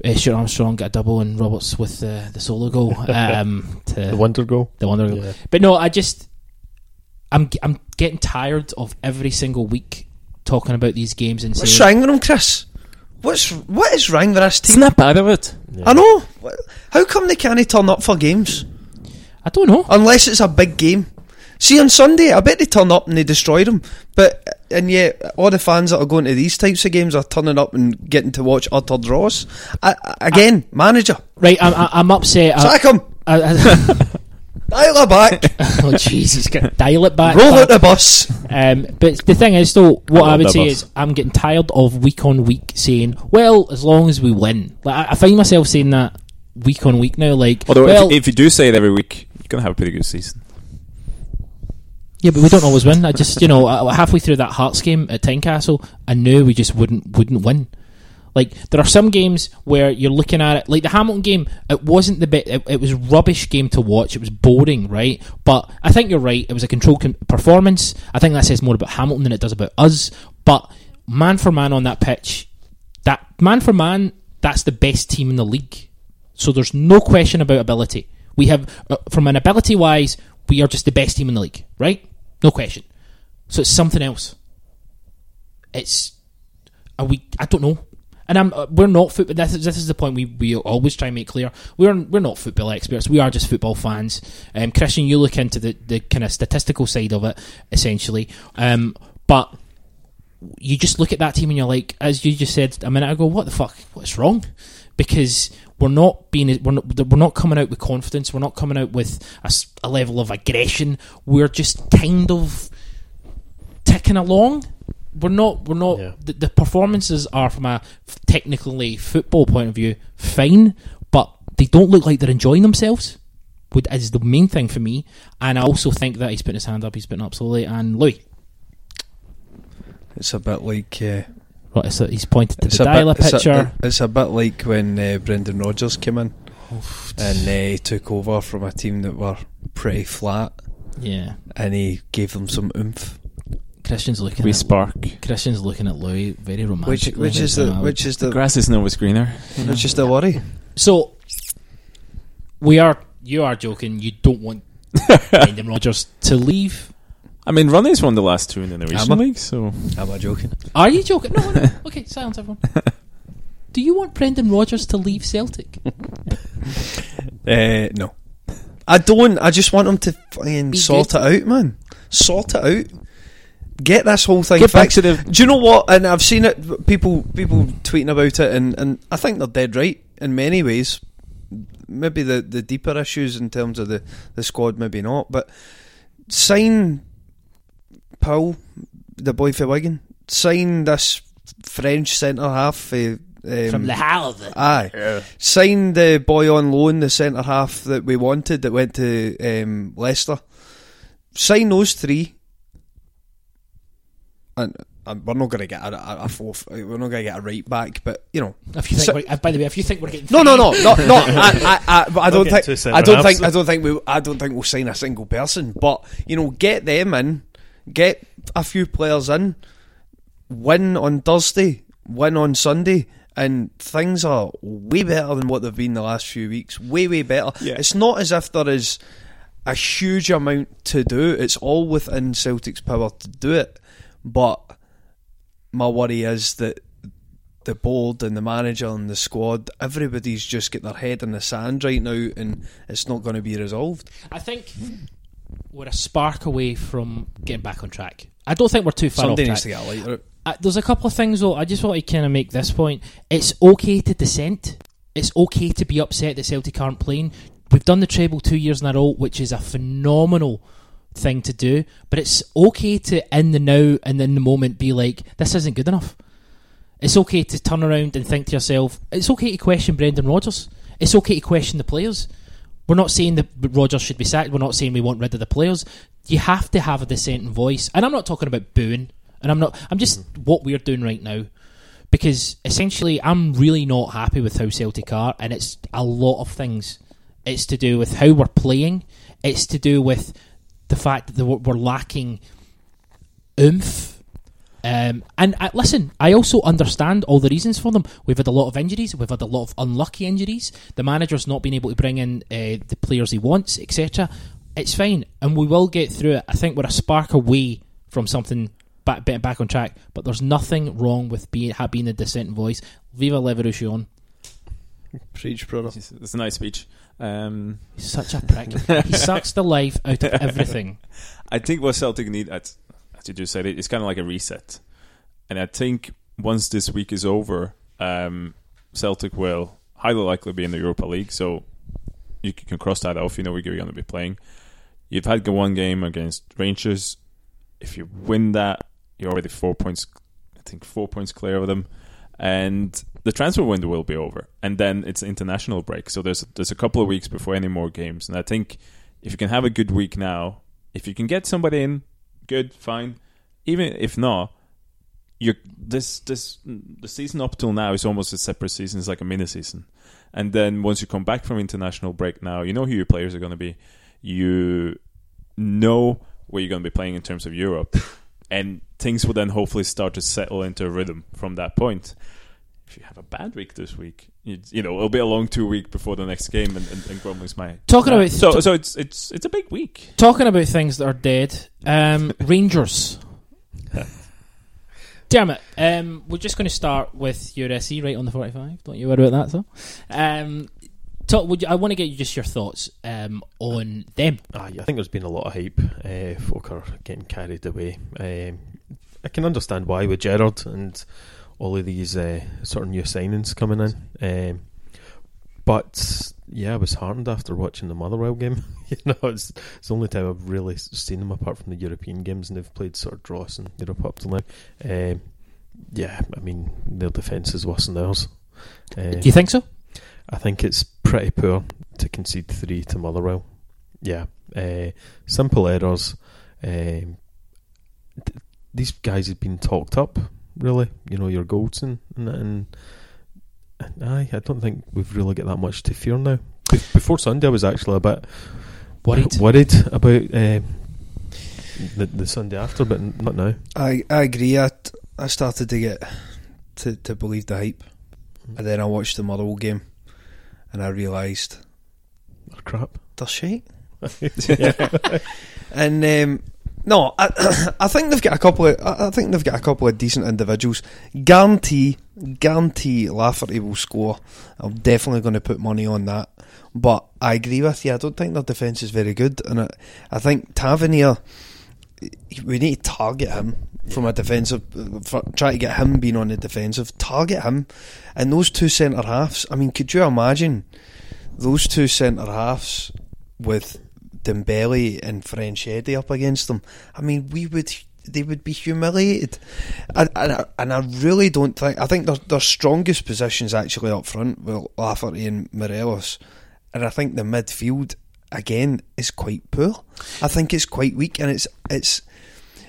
uh, Stuart Armstrong got a double and Roberts with the, the solo goal. Um, to The wonder goal. the wonder goal. Yeah. But no, I just I'm I'm getting tired of every single week talking about these games and What's saying wrong with him, Chris? What's what is wrong with this team? Snap out of it. I know. How come they can't turn up for games? I don't know. Unless it's a big game. See, on Sunday, I bet they turn up and they destroy them. But, and yet, all the fans that are going to these types of games are turning up and getting to watch utter draws. I, I- again, manager. Right, I'm I- I'm upset. I, Sack him! I, I, Dial it back. oh Jesus, dial it back. Roll back. out the bus. Um, but the thing is, though, what I I, love would say bus. is, I'm getting tired of week on week saying, "Well, as long as we win." Like I, I find myself saying that week on week now. Like, Although well, if, you- if you do say it every week, you're gonna have a pretty good season. Yeah, but we don't always win. I just, you know, uh, halfway through that Hearts game at Tynecastle, I knew we just wouldn't wouldn't win. Like there are some games where you're looking at it, like the Hamilton game. It wasn't the bit. It, it was rubbish game to watch. It was boring, right? But I think you're right. It was a controlled con- performance. I think that says more about Hamilton than it does about us. But man for man on that pitch, that man for man, that's the best team in the league. So there's no question about ability. We have, uh, from an ability wise, we are just the best team in the league, right? No question. So it's something else. It's we? I don't know. And I'm, uh, we're not football. This is, this is the point we, we always try and make clear. We're we're not football experts. We are just football fans. Um, Christian, you look into the, the kind of statistical side of it, essentially. Um, but you just look at that team and you're like, as you just said a minute ago, what the fuck? What's wrong? Because we're not being, we're not, we're not coming out with confidence. We're not coming out with a level of aggression. We're just kind of ticking along. We're not. We're not. Yeah. The, the performances are, from a technically football point of view, fine, but they don't look like they're enjoying themselves. Would is the main thing for me, and I also think that he's putting his hand up. He's putting up slowly, and Louis, It's a bit like. Uh, what is it? He's pointed to it's the a dial bit, it's a- picture. it's a bit like when uh, Brendan Rodgers came in and uh, he took over from a team that were pretty flat yeah, and he gave them some oomph. Christian's looking. We at, spark. Christian's looking at Louis very Which romantic. which is the which is The the grass isn't always greener. which is the worry. So we are. You are joking. You don't want Brendan Rodgers to leave. I mean, Ronnie's won the last two in the Am Norwegian I? League, so Am I joking? Are you joking? No, no. Okay, silence, everyone. Do you want Brendan Rodgers to leave Celtic? Uh, no, I don't. I just want him to fucking Be sort good. it out, man. Sort it out. Get this whole thing Get back fixed. to the- Do you know what? And I've seen it. People people tweeting about it, and, and I think they're dead right in many ways. Maybe the, the deeper issues in terms of the, the squad, maybe not. But sign Paul, the boy for Wigan. signed this French centre half uh, um, From Le Havre. Aye. signed the boy on loan, the centre half that we wanted that went to um, Leicester. Sign those three. And, and we're not going to get a, a, a fourth. We're not going to get a right back, but you know. If you think, So- uh, by the way, if you think we're getting No, no, no, no, no. I, I, I, but I don't think. I don't halves. think. I don't think we. I don't think we'll sign a single person. But you know, get them in. Get a few players in. Win on Thursday. Win on Sunday. And things are way better than what they've been the last few weeks. Way, way better. Yeah. It's not as if there is a huge amount to do. It's all within Celtic's power to do it. But my worry is that the board and the manager and the squad, everybody's just got their head in the sand right now, and it's not going to be resolved. I think we're a spark away from getting back on track. I don't think we're too far Somebody off needs to get a. Uh, there's a couple of things though. I just want to kind of make this point. It's okay to dissent. It's okay to be upset that Celtic aren't playing. We've done the treble two years in a row, which is a phenomenal thing to do. But it's okay to in the now and in the moment be like, this isn't good enough. It's okay to turn around and think to yourself, it's okay to question Brendan Rodgers. It's okay to question the players. We're not saying that Rodgers should be sacked. We're not saying we want rid of the players. You have to have a dissenting voice, and I'm not talking about booing. And I'm not. I'm just what we're doing right now, because essentially, I'm really not happy with how Celtic are, and it's a lot of things. It's to do with how we're playing. It's to do with the fact that we're lacking oomph. Um, and uh, listen, I also understand all the reasons for them. We've had a lot of injuries. We've had a lot of unlucky injuries. The manager's not been able to bring in uh, the players he wants, etc. It's fine, and we will get through it. I think we're a spark away from something back back, back on track. But there's nothing wrong with being ha- being a dissenting voice. Viva La Revolution. Preach, brother. It's, it's a nice speech. Um, He's such a prick. he sucks the life out of everything. I think what Celtic need, as, as you just said, it, it's kind of like a reset. And I think once this week is over, um, Celtic will highly likely be in the Europa League. So you can cross that off. You know you're going to be playing. You've had one game against Rangers. If you win that, you're already four points. I think four points clear of them, and the transfer window will be over. And then it's international break, so there's there's a couple of weeks before any more games. And I think if you can have a good week now, if you can get somebody in, good, fine. Even if not, you're this this the season up till now is almost a separate season. It's like a mini season, and then once you come back from international break, now you know who your players are going to be. You know where you're going to be playing in terms of Europe, and things will then hopefully start to settle into a rhythm from that point. If you have a bad week this week, you, you know it'll be a long two week before the next game, and, and, and grumbling's my Talking about- so so it's it's it's a big week. Talking about things that are dead, um, Rangers. Damn it. Um, we're just going to start with your SE right on the 45. Don't you worry about that, so. Um, talk, would you, I want to get you just your thoughts um, on them. Aye, I think there's been a lot of hype. Uh, folk are getting carried away. Um, I can understand why with Gerrard and all of these uh, sort of new signings coming in. Um, but yeah, I was heartened after watching the Motherwell game. you know, it's, it's the only time I've really seen them apart from the European games, and they've played sort of draws in Europe up till now. Um, yeah, I mean their defence is worse than theirs. Uh, Do you think so? I think it's pretty poor to concede three to Motherwell. Yeah, uh, simple errors. Um, th- these guys have been talked up, really. You know, your goals and and, and, and aye, I don't think we've really got that much to fear now. Be- Before Sunday, I was actually a bit Worried. worried about um, the the Sunday after, but not now. I I agree. I, I started to get to to believe the hype, and then I watched the Motherwell game, and I realised Oh, crap. they're shite. and um, no, I, I think they've got a couple of. I think they've got a couple of decent individuals. Guarantee, guarantee, Lafferty will score. I'm definitely going to put money on that. But I agree with you. I don't think their defence is very good, and I, I think Tavernier. We need to target him from a defensive. Try to get him being on the defensive. Target him, and those two centre halves. I mean, could you imagine those two centre halves with Dembele and Frenchetti up against them? I mean, we would. They would be humiliated, and, and, I, and I really don't think. I think their, their strongest positions actually up front, well, Lafferty and Morelos, and I think the midfield again is quite poor. I think it's quite weak, and it's it's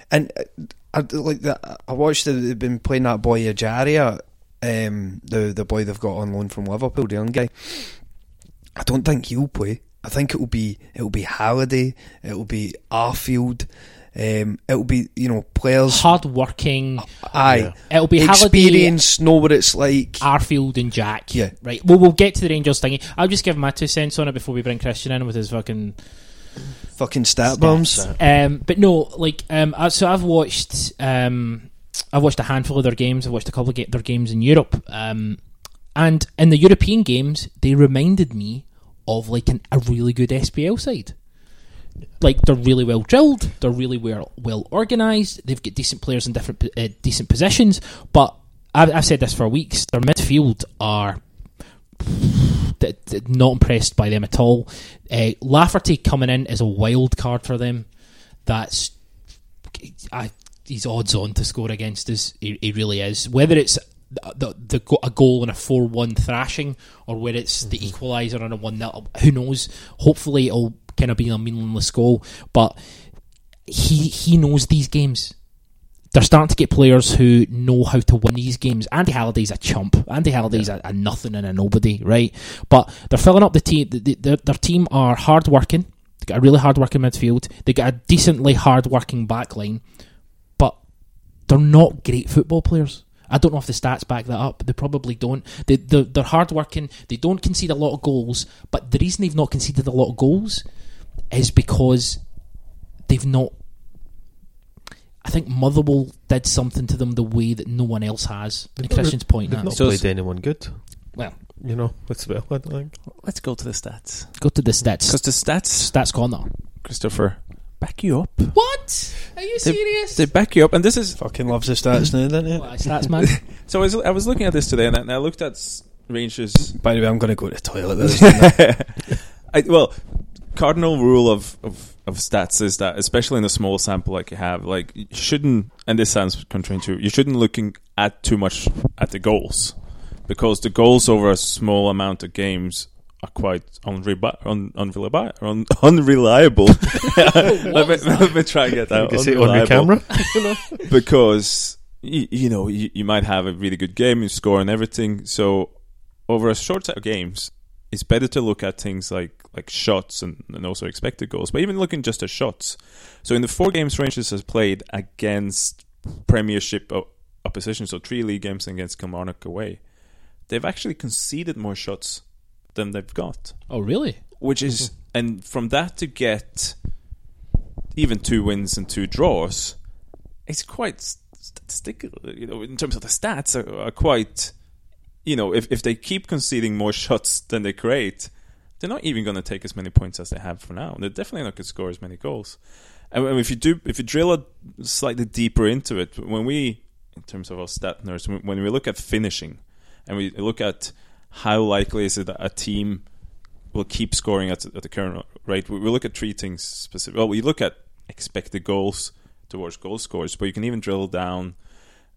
and uh, I, like that. I watched. The, they've been playing that boy Ejaria, um, the the boy they've got on loan from Liverpool, the young guy. I don't think he'll play. I think it will be it will be Halliday, it will be Arfield, um, it will be you know players. Hard working. Aye, It'll be Halliday, experience, know what it's like. Arfield and Jack. Yeah. Right. Well, we'll get to the Rangers thing. I'll just give my two cents on it before we bring Christian in with his fucking Fucking stat bombs. Um, but no, like, um, so I've watched, um, I've watched a handful of their games. I've watched a couple of their games in Europe, um, and in the European games, they reminded me of like an, a really good SPL side. Like they're really well drilled, they're really well well organised. They've got decent players in different uh, decent positions. But I've, I've said this for weeks. Their midfield are not impressed by them at all. Uh, Lafferty coming in is a wild card for them. That's I, he's odds on to score against us. He, he really is. Whether it's the, the, the a goal in a four one thrashing or where it's the mm-hmm. equaliser on a one 0 who knows? Hopefully, it'll kind of be a meaningless goal. But he he knows these games they're starting to get players who know how to win these games. Andy Halliday's a chump. Andy Halliday's a, a nothing and a nobody, right? But they're filling up the team. The, the, their, their team are hard working. They got a really hard working midfield. They got a decently hard working back line, but they're not great football players. I don't know if the stats back that up. They probably don't. They, they're, they're hard working. They don't concede a lot of goals, but the reason they've not conceded a lot of goals is because they've not I think Motherwell did something to them the way that no one else has. And Christian's point They've not played it's- anyone good. Well, You know, as well. I think. Let's go to the stats go to the stats. because the stats, Stats corner. Christopher, back you up. What? Are you They- serious? They back you up, and this is Fucking loves the stats now, doesn't it? What, stats man. so. I was, I was looking at this today, and I, and I looked at s- Rangers. By the way, I'm going to go to the toilet. This, I I, well, cardinal rule of, of, of stats is that, especially in a small sample like you have, like you shouldn't. And this sounds counterintuitive. You shouldn't looking at too much at the goals because the goals over a small amount of games are quite un- unreliable. Un- unreliable. let, me, try and get that. You can say it on your camera. because you, you know you, you might have a really good game, you score and everything. So over a short set of games, it's better to look at things like like shots and, and also expected goals. But even looking just at shots. So in the four games Rangers has played against Premiership opposition, so three league games against Kilmarnock away, they've actually conceded more shots than they've got Oh, really? which is and from that to get even two wins and two draws, it's quite statistical. You know, in terms of the stats, are, are quite. You know, if if they keep conceding more shots than they create, they're not even going to take as many points as they have for now. They're definitely not going to score as many goals. And if you do, if you drill it slightly deeper into it, when we, in terms of our stat nerds, when we look at finishing, and we look at how likely is it that a team will keep scoring at, at the current rate. We, we look at three things specific. Well, we look at expected goals towards goal scores, but you can even drill down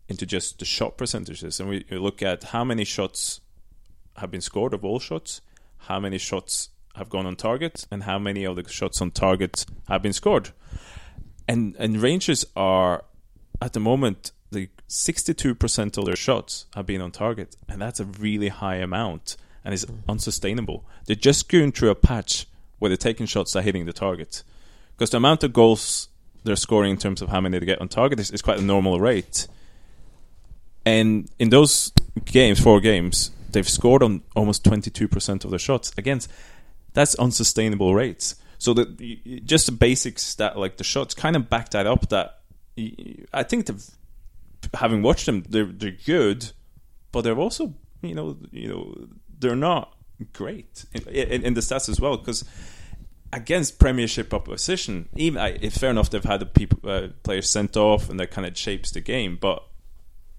into just the shot percentages, and we, we look at how many shots have been scored of all shots, how many shots have gone on target, and how many of the shots on target have been scored. And and Rangers are at the moment 62% of their shots have been on target, and that's a really high amount and is unsustainable. They're just going through a patch where they're taking shots that are hitting the target. Because the amount of goals they're scoring in terms of how many they get on target is, is quite a normal rate. And in those games, four games, they've scored on almost 22% of their shots. Again, that's unsustainable rates. So y- just the basic stat, like the shots, kind of back that up. That I think, they've, having watched them, they're they're good, but they're also you know you know they're not great in, in, in the stats as well because against Premiership opposition, even I, it's fair enough they've had the people uh, players sent off and that kind of shapes the game, but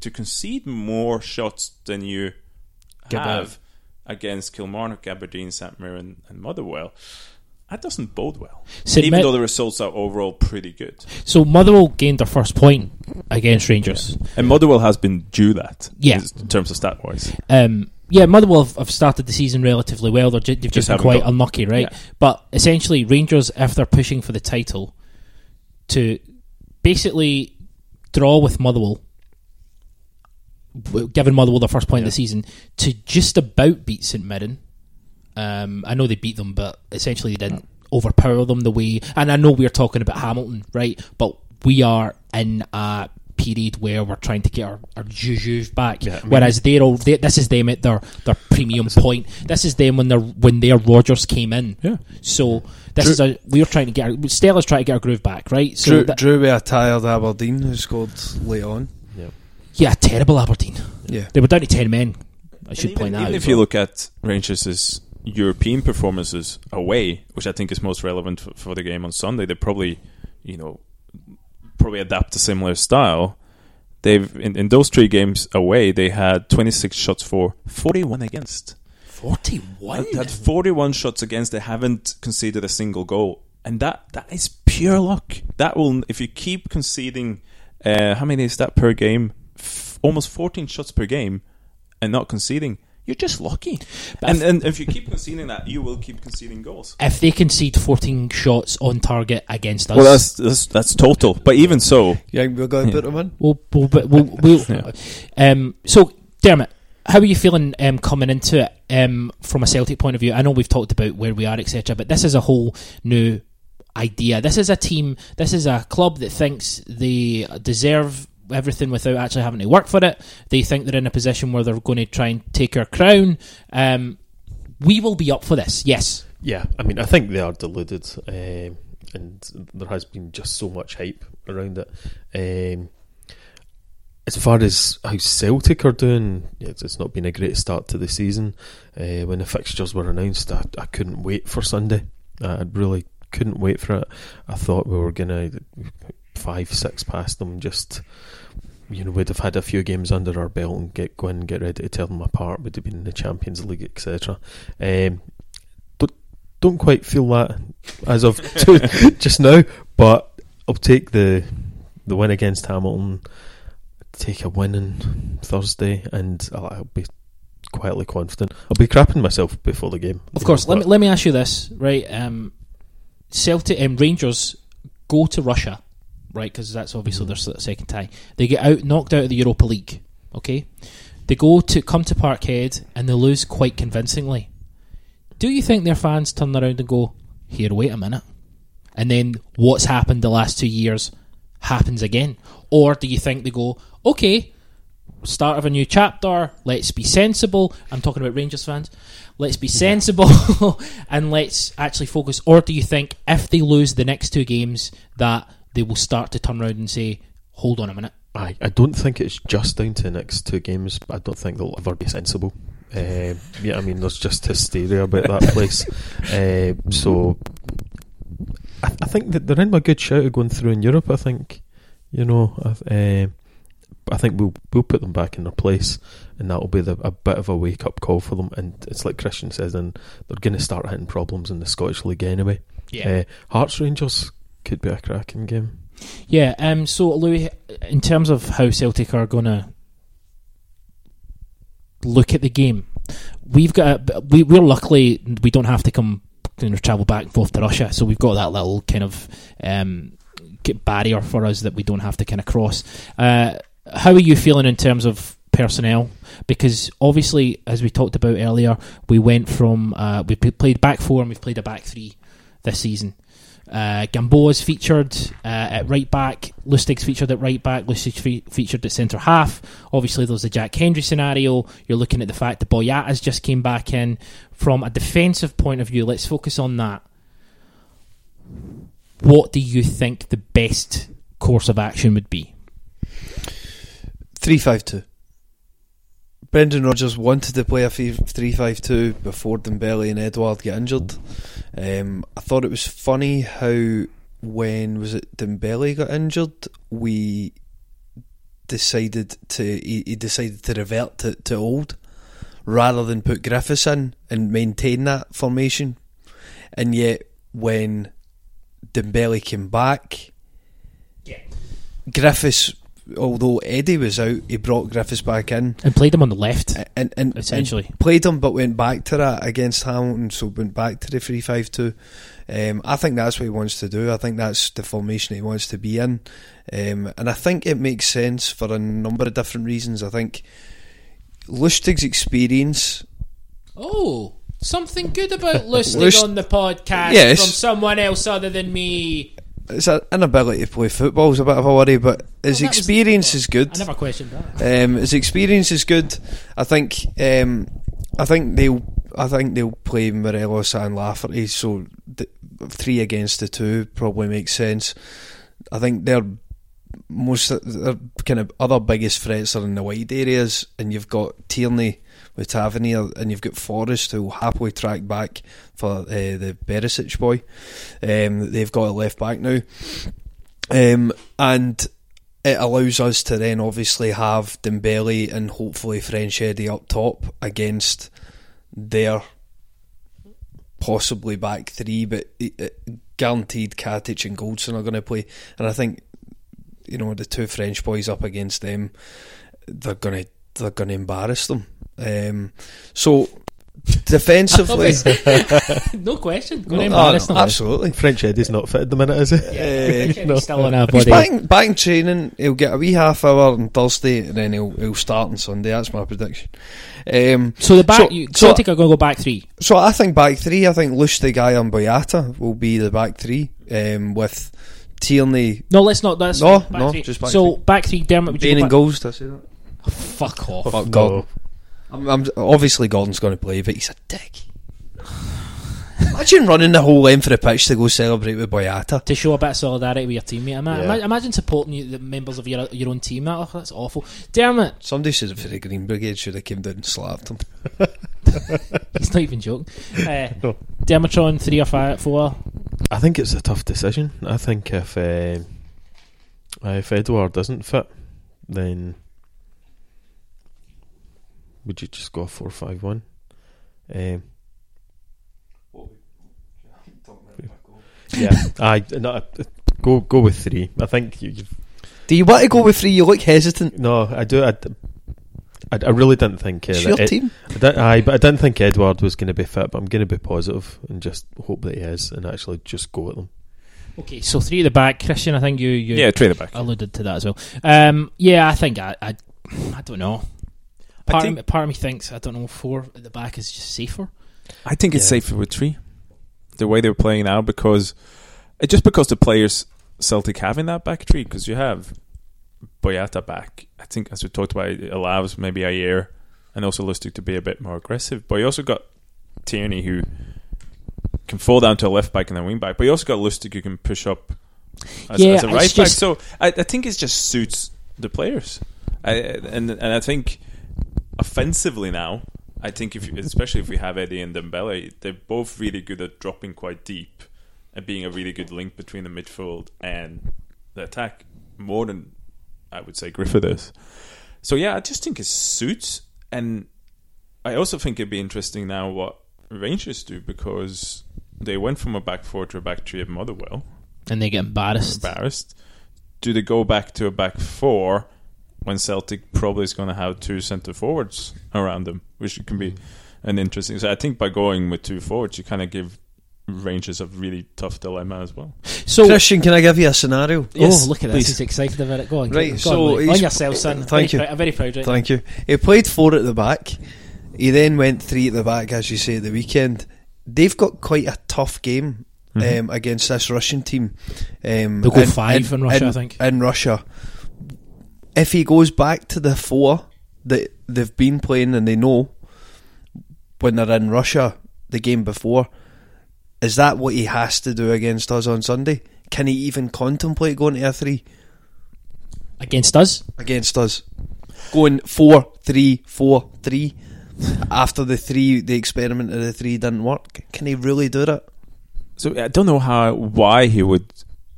to concede more shots than you Give have against Kilmarnock, Aberdeen, St Mirren, and Motherwell. That doesn't bode well. Even though the results are overall pretty good. So Motherwell gained their first point against Rangers. And Motherwell has been due that. Yeah. In terms of stat wise. Um, yeah, Motherwell have, have started the season relatively well. They're ju- they've just, Just been quite got- unlucky, right? Yeah. But essentially, Rangers, if they're pushing for the title, to basically draw with Motherwell, giving Motherwell their first point of the season, to just about beat St Mirren. Um, I know they beat them, but essentially they didn't overpower them the way. And I know we're talking about Hamilton, right? But we are in a period where we're trying to get our, our juju back. Yeah, I mean- Whereas they're all they, this is them at their their premium point. This is them when they're when their Rodgers came in. Yeah. So this Drew- is a we're trying to get our, Stella's trying to get our groove back, right? So Drew, that- Drew with a tired Aberdeen who scored late on. yeah, Yeah, terrible Aberdeen. Yeah. They were down to ten men. I should even, point that even out. if you look at Rangers' European performances away, which I think is most relevant for, for the game on Sunday, they probably, you know, probably adapt a similar style. They've in, in those three games away, they had 26 shots for, 41 against. Forty-one. They had 41 shots against. They haven't conceded a single goal, and that that is pure luck. That will if you keep conceding. Uh, how many is that per game? F- almost 14 shots per game, and not conceding. You're just lucky. And and if you keep conceding that, you will keep conceding goals. If they concede fourteen shots on target against us, Well, that's that's, that's total. But even so, Yeah, we're going to Yeah. put them in. We'll, we'll, we'll, we'll Yeah. um, so Dermot, how are you feeling um, coming into it um, from a Celtic point of view? I know we've talked about where we are, etc., but this is a whole new idea. This is a team. This is a club that thinks they deserve everything without actually having to work for it. They think they're in a position where they're going to try and take our crown. Um, we will be up for this. Yes. Yeah, I mean, I think they are deluded, um, and there has been just so much hype around it. Um, as far as how Celtic are doing, it's, it's not been a great start to the season. Uh, when the fixtures were announced, I, I couldn't wait for Sunday. I I really couldn't wait for it. I thought we were gonna five, six past them. Just you know, we'd have had a few games under our belt and get go in and get ready to tear them apart. Would have been in the Champions League, etc. Um, but don't quite feel that as of just now, but I'll take the the win against Hamilton. Take a win on Thursday, and I'll, I'll be quietly confident. I'll be crapping myself before the game. Of course, let me let me ask you this, right? Um, Celtic and Rangers go to Russia, right? Because that's obviously mm-hmm. their second tie. They get out knocked out of the Europa League. Okay, they go to come to Parkhead and they lose quite convincingly. Do you think their fans turn around and go, "Here, wait a minute," and then what's happened the last two years happens again, or do you think they go, "Okay"? start of a new chapter. Let's be sensible. I'm talking about Rangers fans. Let's be sensible and let's actually focus. Or do you think if they lose the next two games that they will start to turn around and say, "Hold on a minute." I, I don't think it's just down to the next two games. I don't think they'll ever be sensible. Uh, yeah, I mean, there's just hysteria about that place. Uh, so I, I think that they're in a good shout of going through in Europe. I think, you know, I, uh, I think we'll we'll put them back in their place, and that will be the, a bit of a wake up call for them. And it's like Christian says, and they're going to start hitting problems in the Scottish League anyway. Yeah. Hearts Rangers could be a cracking game. Yeah. Um. So Louis, in terms of how Celtic are to look at the game, we've got we we're luckily we don't have to come you know, travel back and forth to Russia, so we've got that little kind of um barrier for us that we don't have to kind of cross. Uh, how are you feeling in terms of personnel? Because obviously, as we talked about earlier, we went from uh, we played back four and we've played a back three this season. Uh, Gamboa's featured uh, at right back. Lustig's featured at right back. Lustig fe- featured at centre half. Obviously, there's the Jack Hendry scenario. You're looking at the fact that Boyata's just came back in. From a defensive point of view, let's focus on that. What do you think the best course of action would be? Three five two. Brendan Rodgers wanted to play a three five two before Dembele and Edward get injured. Um, I thought it was funny how when was it Dembele got injured, we decided to he, he decided to revert to, to old rather than put Griffiths in and maintain that formation. And yet when Dembele came back, yeah. Griffiths, although Eddie was out, he brought Griffiths back in And played him on the left. and, and Essentially. and played him, but went back to that against Hamilton. So went back to the three five two. Um, I think that's what he wants to do. I think that's the formation he wants to be in, um, and I think it makes sense for a number of different reasons. I think Lustig's experience. Oh, something good about Lustig Lust- on the podcast Yes. from someone else other than me. His inability to play football is a bit of a worry, but his that was- experience is good. I never questioned that. Um, his experience is good. I think. Um, I think they'll. I think they'll play Morelos and Lafferty. So the, three against the two probably makes sense. I think they're most their kind of other biggest threats are in the wide areas, and you've got Tierney with Tavernier, and you've got Forrest who will happily track back for uh, the Barisic boy. Um, they've got a left back now, um, and it allows us to then obviously have Dembele and hopefully French Eddie up top against their possibly back three, but it- it- guaranteed Katic and Goldson are going to play, and I think you know the two French boys up against them, they're going to they're going to embarrass them. Um, so defensively, no question. Going No, to no, no, absolutely. French Eddie's not fit at the minute, is he? Uh, He's still on a He's body. back, back in training. He'll get a wee half hour on Thursday, and then he'll he'll start on Sunday. That's my prediction. Um, So the back, so- you, so- Celtic are going to go back three. So I think back three. I think Lustig, Guy, and Boyata will be the back three um, with Tierney. No, let's not. That's No, back no, three. just back so three. back three. Dermot, would you Bain go and back? goals. Did I say that? Fuck off. Fuck No. Gordon. I'm, I'm, obviously, Gordon's going to play, but he's a dick. Imagine running the whole length of the pitch to go celebrate with Boyata. To show a bit of solidarity with your teammate. Ima- Yeah. Imagine supporting you, the members of your your own team. That, oh, that's awful. Damn it. Somebody said for the Green Brigade should have came down and slapped him. he's not even joking. Uh, No. Dermatron, three or five, four. I think it's a tough decision. I think if uh, if Edward doesn't fit, then would you just go four five one? Um, Yeah, I no, go go with three. I think you. You've, Do you want to go with three? You look hesitant. no, I do. I, I, I really didn't think. Uh, It's your Ed- team. I didn't, aye, but I didn't think Edward was going to be fit. But I'm going to be positive and just hope that he is, and actually just go at them. Okay, so three at the back, Christian. I think you, you Yeah, three at the back. alluded to that as well. Um, yeah, I think I, I, I don't know. I Part, think- of, me, part of me thinks I don't know. Four at the back is just safer. I think it's Yeah. safer with three. The way they're playing now, because just because the players Celtic have in that back three, because you have Boyata back. I think, as we talked about, it allows maybe Ajer and also Lustig to be a bit more aggressive. But you also got Tierney who can fall down to a left back and a wing back. But you also got Lustig who can push up as, Yeah, as a right back. just- So I, I think it just suits the players. I, and and I think offensively now, I think if especially if we have Eddie and Dembele, they're both really good at dropping quite deep and being a really good link between the midfield and the attack more than I would say Griffith is. So yeah, I just think it suits, and I also think it'd be interesting now what Rangers do because they went from a back four to a back three at Motherwell, And they get embarrassed. embarrassed. Do they go back to a back four when Celtic probably is going to have two centre forwards around them, which can be an interesting. So I think by going with two forwards, you kind of give Rangers a really tough dilemma as well. So, Christian, can I give you a scenario? oh, look at this! He's excited about it. Go on, Right, go on, so Louis. he's- on yourself, son. Thank very you. Prou- I'm very proud. Right Thank you. He played four at the back. He then went three at the back, as you say, at the weekend. They've got quite a tough game um, against this Russian team. Um, They'll go five in Russia, I think. In Russia. If he goes back to the four that they've been playing and they know when they're in Russia, the game before, is that what he has to do against us on Sunday? Can he even contemplate going to a three? Against us, against us. Going four, three, four, three. After the three, the experiment of the three didn't work. Can he really do that? So I don't know how why he would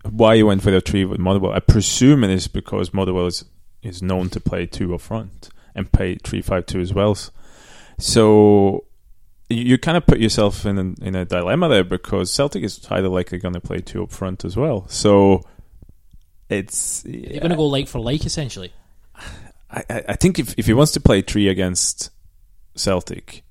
why he went for the three with Motherwell. I presume it is because Motherwell is, is known to play two up front and play three five two as well. So you, you kind of put yourself in a, in a dilemma there because Celtic is highly likely going to play two up front as well. So it's you're going to go like for like, essentially. I, I I think if, if he wants to play three against Celtic,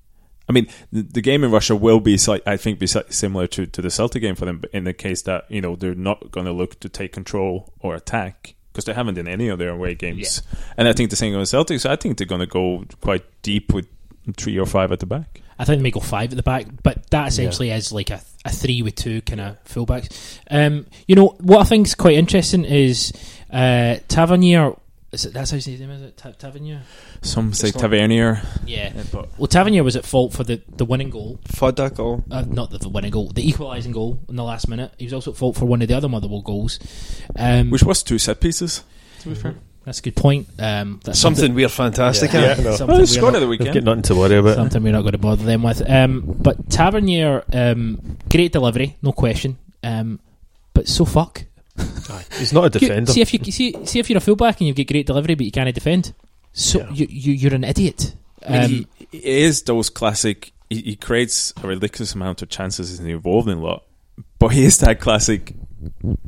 I mean the, the game in Russia will be slight, I think be similar to, to the Celtic game for them, but in the case that you know they're not going to look to take control or attack because they haven't in any of their away games, and I think the same with Celtic. So I think they're going to go quite deep with three or five at the back. I think they may go five at the back, but that essentially is like a, a three with two kind of fullbacks. Um, you know what I think is quite interesting is uh, Tavernier. Is it, that's how you say his name? Is it Ta- Tavernier? Some say It's not- Tavernier. Yeah. but Well, Tavernier was at fault for the, the winning goal. Fudda goal. Uh, not the, the winning goal, the equalising goal in the last minute. He was also at fault for one of the other Motherwell goals. Um, which was two set pieces. To be fair, that's a good point. Um, that's Something we're fantastic Yeah, at. no. something well, we're scored not- at the They've weekend. got nothing to worry about. something we're not going to bother them with. Um, but Tavernier, um, great delivery, no question. Um, but so fuck. He's not a You- defender. See if you see, see if you're a fullback and you get great delivery, but you can't defend. So Yeah. you, you you're an idiot. I mean, Um, he, he is those classic. He, he creates a ridiculous amount of chances and he's involved in a lot, but he is that classic,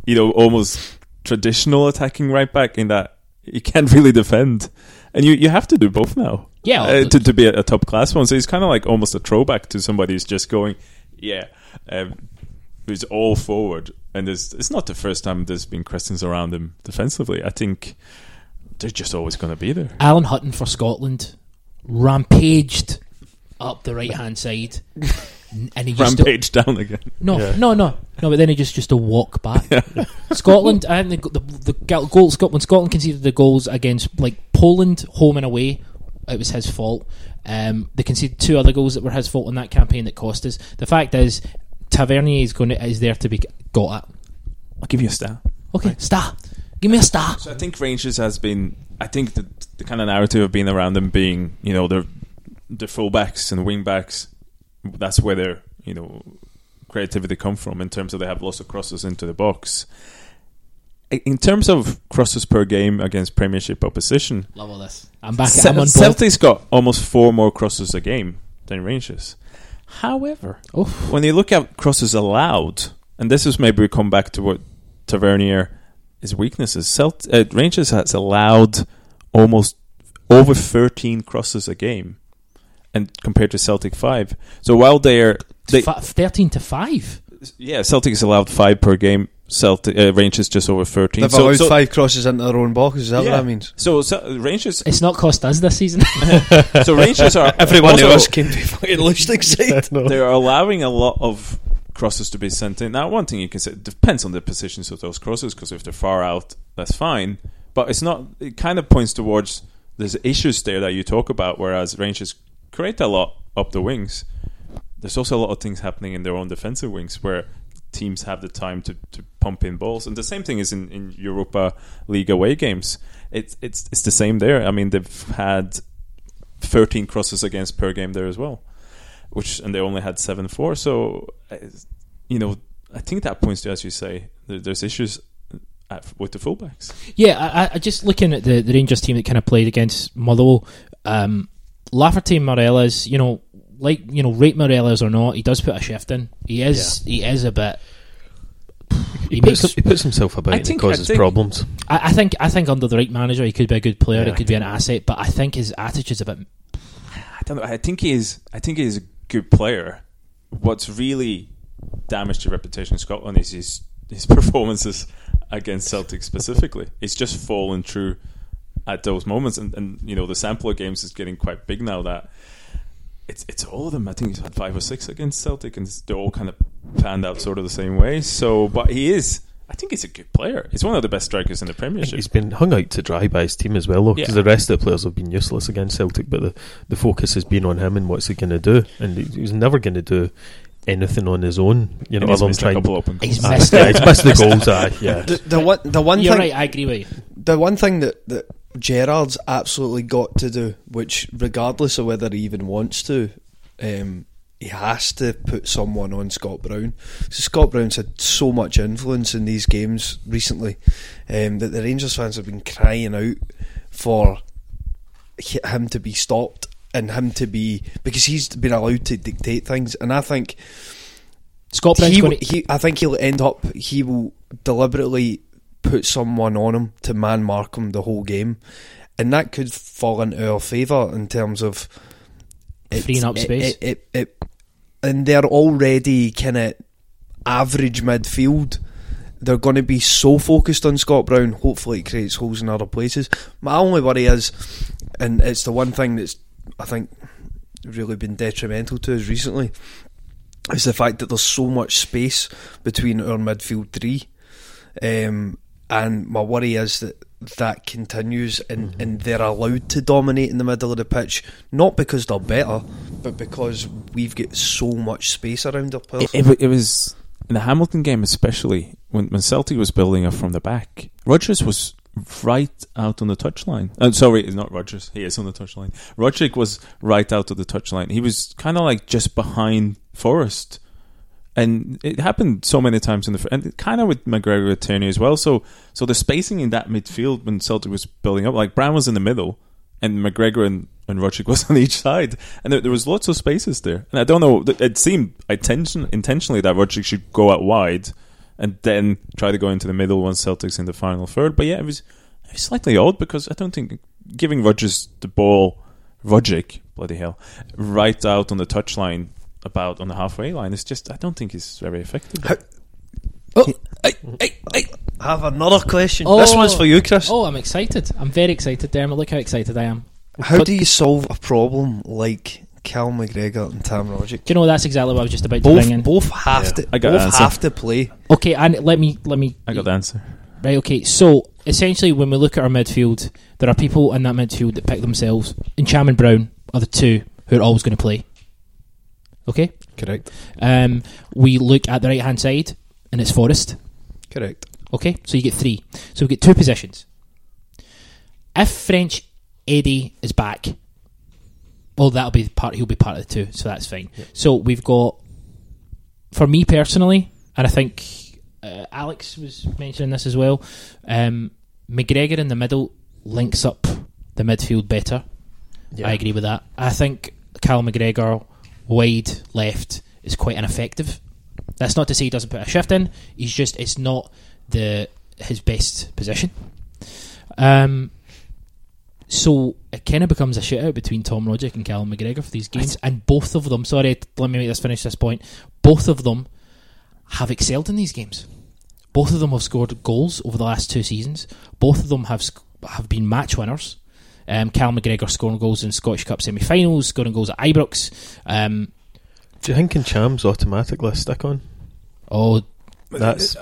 you know, almost traditional attacking right back in that he can't really defend, and you, you have to do both now. Yeah, uh, to to be a, a top class one. So he's kind of like almost a throwback to somebody who's just going, yeah, um, who's all forward. And there's, it's not the first time there's been questions around him defensively. I think they're just always going to be there. Alan Hutton for Scotland rampaged up the right hand side, and he just Rampage down again. no Yeah. no no no, but then he just just to walk back. Scotland, I think the, the, the goal Scotland when Scotland conceded the goals against like Poland home and away, it was his fault. Um, they conceded two other goals that were his fault in that campaign that cost us. The fact is, Tavernier is going to, is there to be got at. I'll give you a star. Okay, star, give me a star. So I think Rangers has been. I think the the kind of narrative of being around them being, you know, the the fullbacks and wing backs. That's where their you know creativity come from in terms of they have lots of crosses into the box. In terms of crosses per game against Premiership opposition, Love all this. I'm back. Ce- I'm on. Celtic's got almost four more crosses a game than Rangers. However, Oof. when you look at crosses allowed, and this is maybe we come back to what Tavernier his weaknesses. Celt- uh, Rangers has allowed almost over 13 crosses a game, and compared to Celtic five. So while they're they, Fa- thirteen to five. yeah, Celtic is allowed five per game. Celtic uh, Rangers just over 13. They've so, allowed so- five crosses into their own box. Is that what Yeah. that means? So, so Rangers, It's not cost us this season. so Rangers are Everyone also- else came to fucking Lustig side. they are allowing a lot of crosses to be sent in. Now, one thing you can say it depends on the positions of those crosses because if they're far out, that's fine. But it's not. It kind of points towards there's issues there that you talk about. Whereas Rangers create a lot up the wings. There's also a lot of things happening in their own defensive wings where teams have the time to, to pump in balls. And the same thing is in, in Europa League away games. It's it's it's the same there. I mean, they've had 13 crosses against per game there as well which and they only had seven four. So, uh, you know, I think that points to, as you say, there, there's issues at, with the fullbacks. Yeah, I, I- just looking at the, the Rangers team that kind of played against Motherwell, um, Lafferty and Morelos, you know, like you know, rate Morelos or not, he does put a shift in. He is he is a bit. He, He puts, makes. he puts himself about I and think- he I causes think- problems. I, I think I think under the right manager, he could be a good player. Yeah, he could be an asset, but I think his attitude's a bit. I don't know. I think he is. I think he is a good player. What's really damaged the reputation in Scotland is his his performances against Celtic specifically. He's just fallen through at those moments, and, and you know the sample of games is getting quite big now. That it's it's all of them. I think he's had five or six against Celtic, and they're all kind of panned out sort of the same way. So, but he is. I think he's a good player. He's one of the best strikers in the Premiership. He's been hung out to dry by his team as well, because Yeah. the rest of the players have been useless against Celtic. But the, the focus has been on him and what's he going to do, and he- he's never going to do anything on his own. You know, And he's other than trying. couple open He's goals. Aye, missed yeah, he's missed the goals. Aye, yeah. The, the one, the one You're thing, right. I agree with you. the one thing that that Gerrard's absolutely got to do, which regardless of whether he even wants to, um, he has to put someone on Scott Brown. So Scott Brown's had so much influence in these games recently um, that the Rangers fans have been crying out for him to be stopped and him to be because he's been allowed to dictate things. And I think Scott Brown's he, he, I think he'll end up. He will deliberately put someone on him to man mark him the whole game, and that could fall into our favour in terms of it- Freeing up space. It, it, it- and they're already kind of average midfield. They're going to be so focused on Scott Brown. Hopefully, it creates holes in other places. My only worry is, and it's the one thing that's I think really been detrimental to us recently is the fact that there's so much space between our midfield three. Um, and my worry is that that continues and, and they're allowed to dominate in the middle of the pitch, not because they're better, but because we've got so much space around our players. It, it, it was in the Hamilton game, especially when, when Celtic was building up from the back. Rodgers was right out on the touchline. Uh, sorry, it's not Rodgers. He is on the touchline. Rogic was right out of the touchline. He was kind of like just behind Forrest. And it happened so many times in the and kind of with McGregor with Tierney as well. So so the spacing in that midfield when Celtic was building up, like Brown was in the middle, and McGregor and, and Rogic was on each side, and there, there was lots of spaces there. And I don't know, it seemed intention, intentionally that Rogic should go out wide, and then try to go into the middle once Celtic's in the final third. But yeah, it was, it was slightly odd because I don't think giving Rodgers the ball, Rogic, bloody hell, right out on the touchline about on the halfway line is just I don't think is very effective. How- Oh, I, I, I have another question. Oh. this Oh. one's for you, Chris. Oh, I'm excited. I'm very excited, Dermot. Look how excited I am. How But- do you solve a problem like Cal McGregor and Tam Rogic? Do you know that's exactly what I was just about to Both, bring in? both have to. I got both an answer. have to play. Okay, and let me let me I got the answer. Right, okay. So essentially, when we look at our midfield, there are people in that midfield that pick themselves. And Ntcham and Brown are the two who are always going to play. Okay. Correct. Um, we look at the right hand side, and it's Forrest. Correct. Okay, so you get three. So we get two positions. If French Eddie is back, well, that'll be part. He'll be part of the two, so that's fine. So we've got, for me personally, and I think uh, Alex was mentioning this as well. Um, McGregor in the middle links up the midfield better. Yeah. I agree with that. I think Cal McGregor wide left is quite ineffective. That's not to say he doesn't put a shift in. He's just it's not the his best position. Um, so it kind of becomes a shootout between Tom Rogic and Callum McGregor for these games, and both of them. Sorry, let me make this finish this point. Both of them have excelled in these games. Both of them have scored goals over the last two seasons. Both of them have have been match winners. Um, Callum McGregor scoring goals in Scottish Cup semi-finals, scoring goals at Ibrox. Um, Do you think in Cham's automatically stick on? oh, That's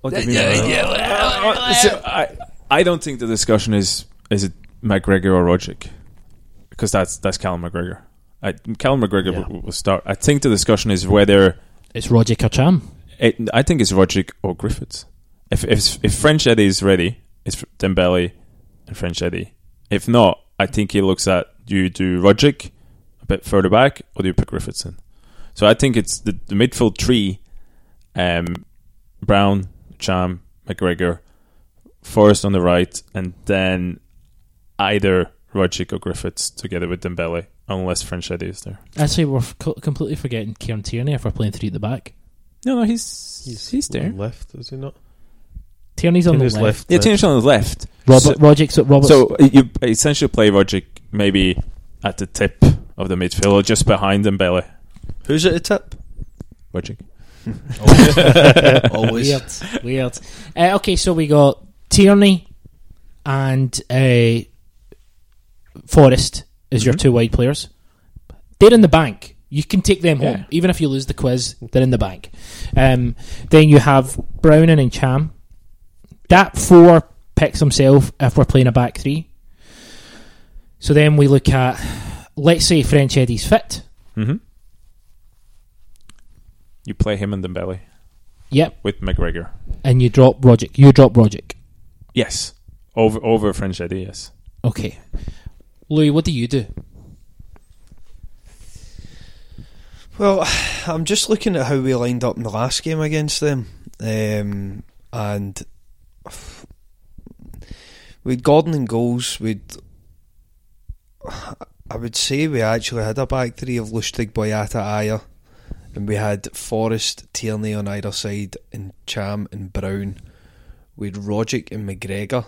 What do you mean? Uh, so I, I don't think the discussion is is it McGregor or Rogic because that's that's Callum McGregor. I, Callum McGregor Yeah. will, will start. I think the discussion is whether it's Rogic or Ntcham. it, I think it's Rogic or Griffiths. If if if French Eddie is ready, it's Dembele and French Eddie. If not, I think he looks at do you do Rogic a bit further back or do you put Griffiths in? So I think it's the, the midfield three: um, Brown, Ntcham, McGregor, Forrest on the right, and then either Rogic or Griffiths together with Dembele, unless French Eddie is there. Actually, we're co- completely forgetting Kieran Tierney if we're playing three at the back. No, no, he's he's, there. left, is he not? Tierney's on Tierney's the left. left. Yeah, Tierney's on the left. Robert, So- Rogic's, Robert's, So you essentially play Rogic maybe at the tip of the midfield or just behind Dembele. Who's at the tip? Rogic. Always. weird, weird. Uh, okay, so we got Tierney and uh, Forrest as your two wide players. They're in the bank. You can take them Yeah. home, even if you lose the quiz. They're in the bank. Um, then you have Browning and Ntcham. That four picks himself if we're playing a back three. So then we look at, let's say French Eddie's fit. Mm-hmm. You play him and Dembele Yep, with McGregor. and you drop Rogic. You drop Rogic. Yes, over over French Eddie. Yes. Okay, Louis, what do you do? Well, I'm just looking at how we lined up in the last game against them, um, and with Gordon and goals, we'd I would say we actually had a back three of Lustig, Boyata, Ajer, and we had Forrest, Tierney on either side, and Ntcham and Brown. With Rogic and McGregor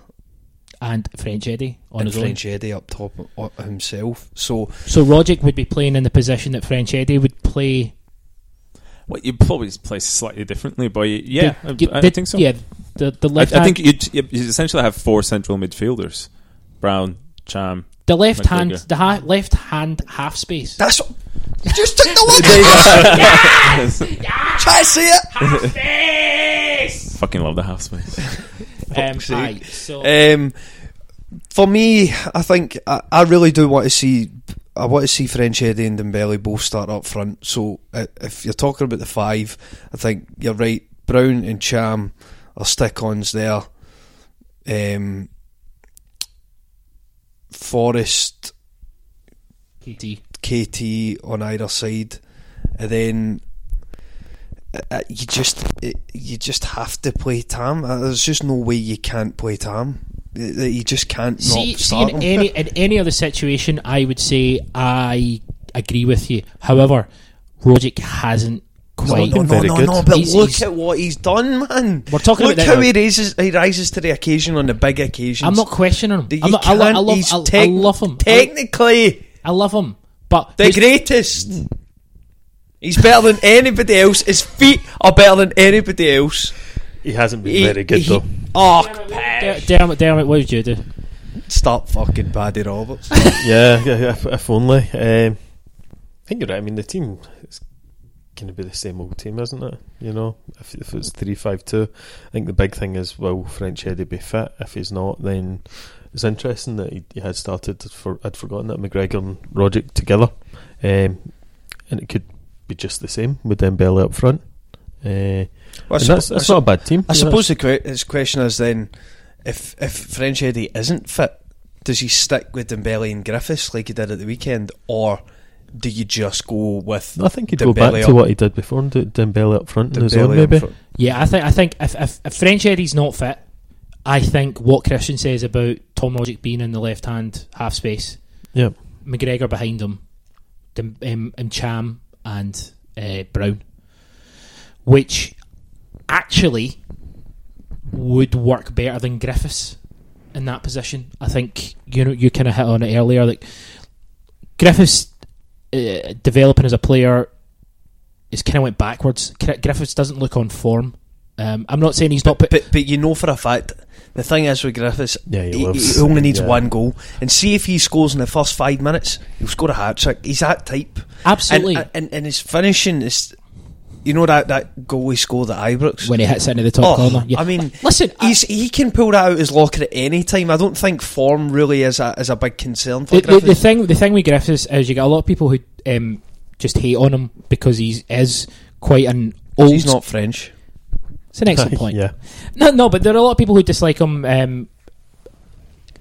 And French Eddie on and his own. French Eddie up top uh, himself. So So Rogic would be playing in the position that French Eddie would play. Well, you probably play slightly differently, but yeah, The- I, I think so. Yeah, the the I, left I hand, think you'd, you essentially have four central midfielders: Brown, Ntcham. the left hand, the ha- left hand half space. that's you just took the one. Try to see it. Fucking love the half space. Um, sake. aye, so Um, for me, I think I, I really do want to see. I want to see French Eddie and Dembele both start up front. So uh, if you're talking about the five, I think you're right. Brown and Ntcham are stick-ons there. Um, Forrest, KT. KT on either side, and then uh, uh, you just you just have to play Tam. Uh, There's just no way you can't play Tam. Uh, uh, You just can't See, not see in him. any in any other situation, I would say I agree with you. However, Rogic hasn't quite. no, no, very no, good. no, but He's- look he's- at what he's done, man. We're talking look about how that- he raises, he rises to the occasion on the big occasions. I'm not questioning him. You I'm not, I, lo- I love, he's I, I love him. Technically, I love him, but the greatest. He's better than anybody else. His feet are better than anybody else. He hasn't been He- very good he- though. Oh, Der- Dermot, Dermot, what would you do? stop fucking Paddy Roberts. yeah, yeah, if, if only. Um, I think you're right. I mean, the team is going to be the same old team, isn't it? You know, if, if it's three five two, I think the big thing is will French Eddie be fit? If he's not, then it's interesting that he, he had started. For I'd forgotten that McGregor and Rogic together, um, and it could be just the same with Dembele up front. Uh, Well, suppo- that's, that's su- not a bad team. I you know. suppose the que- his question is then, if if French Eddie isn't fit, does he stick with Dembele and Griffiths like he did at the weekend, or do you just go with? I think he'd go back Dembele to what he did before and do Dembele up front in his own, maybe. front? Yeah, I think I think if, if, if French Eddie's not fit, I think what Christian says about Tom Rogic being in the left hand half space, Yeah. McGregor behind him, Dem- um, and Ntcham and uh, Brown which actually would work better than Griffiths in that position. I think you know you kind of hit on it earlier. Like Griffiths uh, developing as a player is kind of went backwards. Griffiths doesn't look on form. Um, I'm not saying he's not. But, But but you know for a fact the thing is with Griffiths, Yeah, he he, he only needs yeah. one goal. And see if he scores in the first five minutes, he'll score a hat trick. He's that type. Absolutely. And, and, and his finishing is, you know that, that goal he scored at Ibrox when he hits into the top Oh, corner, yeah. I mean, listen, he's he can pull that out his locker at any time. I don't think form really is a is a big concern for the, the, Griffiths. the thing the thing with Griffiths is you got a lot of people who um, just hate on him because he is quite an old. He's not French. It's an excellent point. yeah. No, no, but there are a lot of people who dislike him. Um,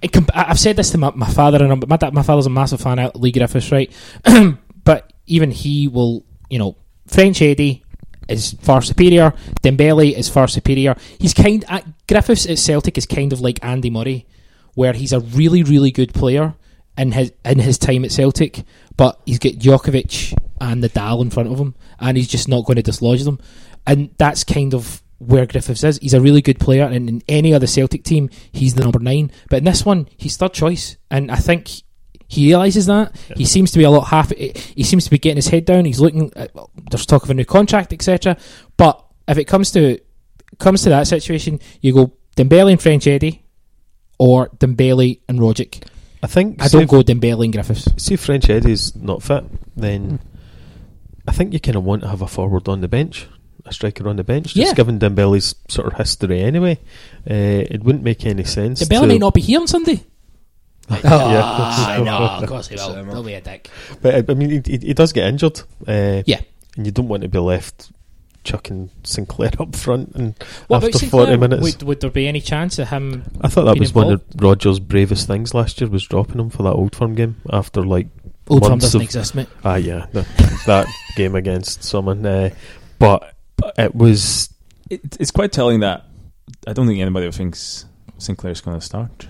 it I- I've said this to my, my father, and I'm- my da- my father's a massive fan of Leigh Griffiths, right? but even he will, you know, French Eddie is far superior. Dembele is far superior. He's kind. Uh, Griffiths at Celtic is kind of like Andy Murray, where he's a really, really good player in his in his time at Celtic, but he's got Djokovic and Nadal in front of him, and he's just not going to dislodge them. And that's kind of where Griffiths is. He's a really good player, and in any other Celtic team, he's the number nine. But in this one, he's third choice, and I think he realizes that. He seems to be a lot happy. He seems to be getting his head down. He's looking. At, well, there's talk of a new contract, etc. But if it comes to comes to that situation, you go Dembele and French Eddie, or Dembele and Rogic. I think. I don't go Dembele and Griffiths. See if French Eddie's not fit, then I think you kind of want to have a forward on the bench, a striker on the bench. Just Yeah. given Dembele's sort of history anyway, uh, it wouldn't make any sense. Dembele to- might not be here on Sunday. Yeah. Ah, no, of course he will. He'll be a dick. But uh, I mean, he, he, he does get injured. Uh, Yeah. and you don't want to be left chucking Sinclair up front and What after Sinclair? forty minutes. Would, would there be any chance of him? I thought that being was one of Rodgers' bravest things last year was dropping him for that Old Firm game after like Old Firm doesn't of- exist, mate. Ah, yeah, the, that game against someone. Uh, but it was It, it's quite telling that I don't think anybody thinks Sinclair's going to start.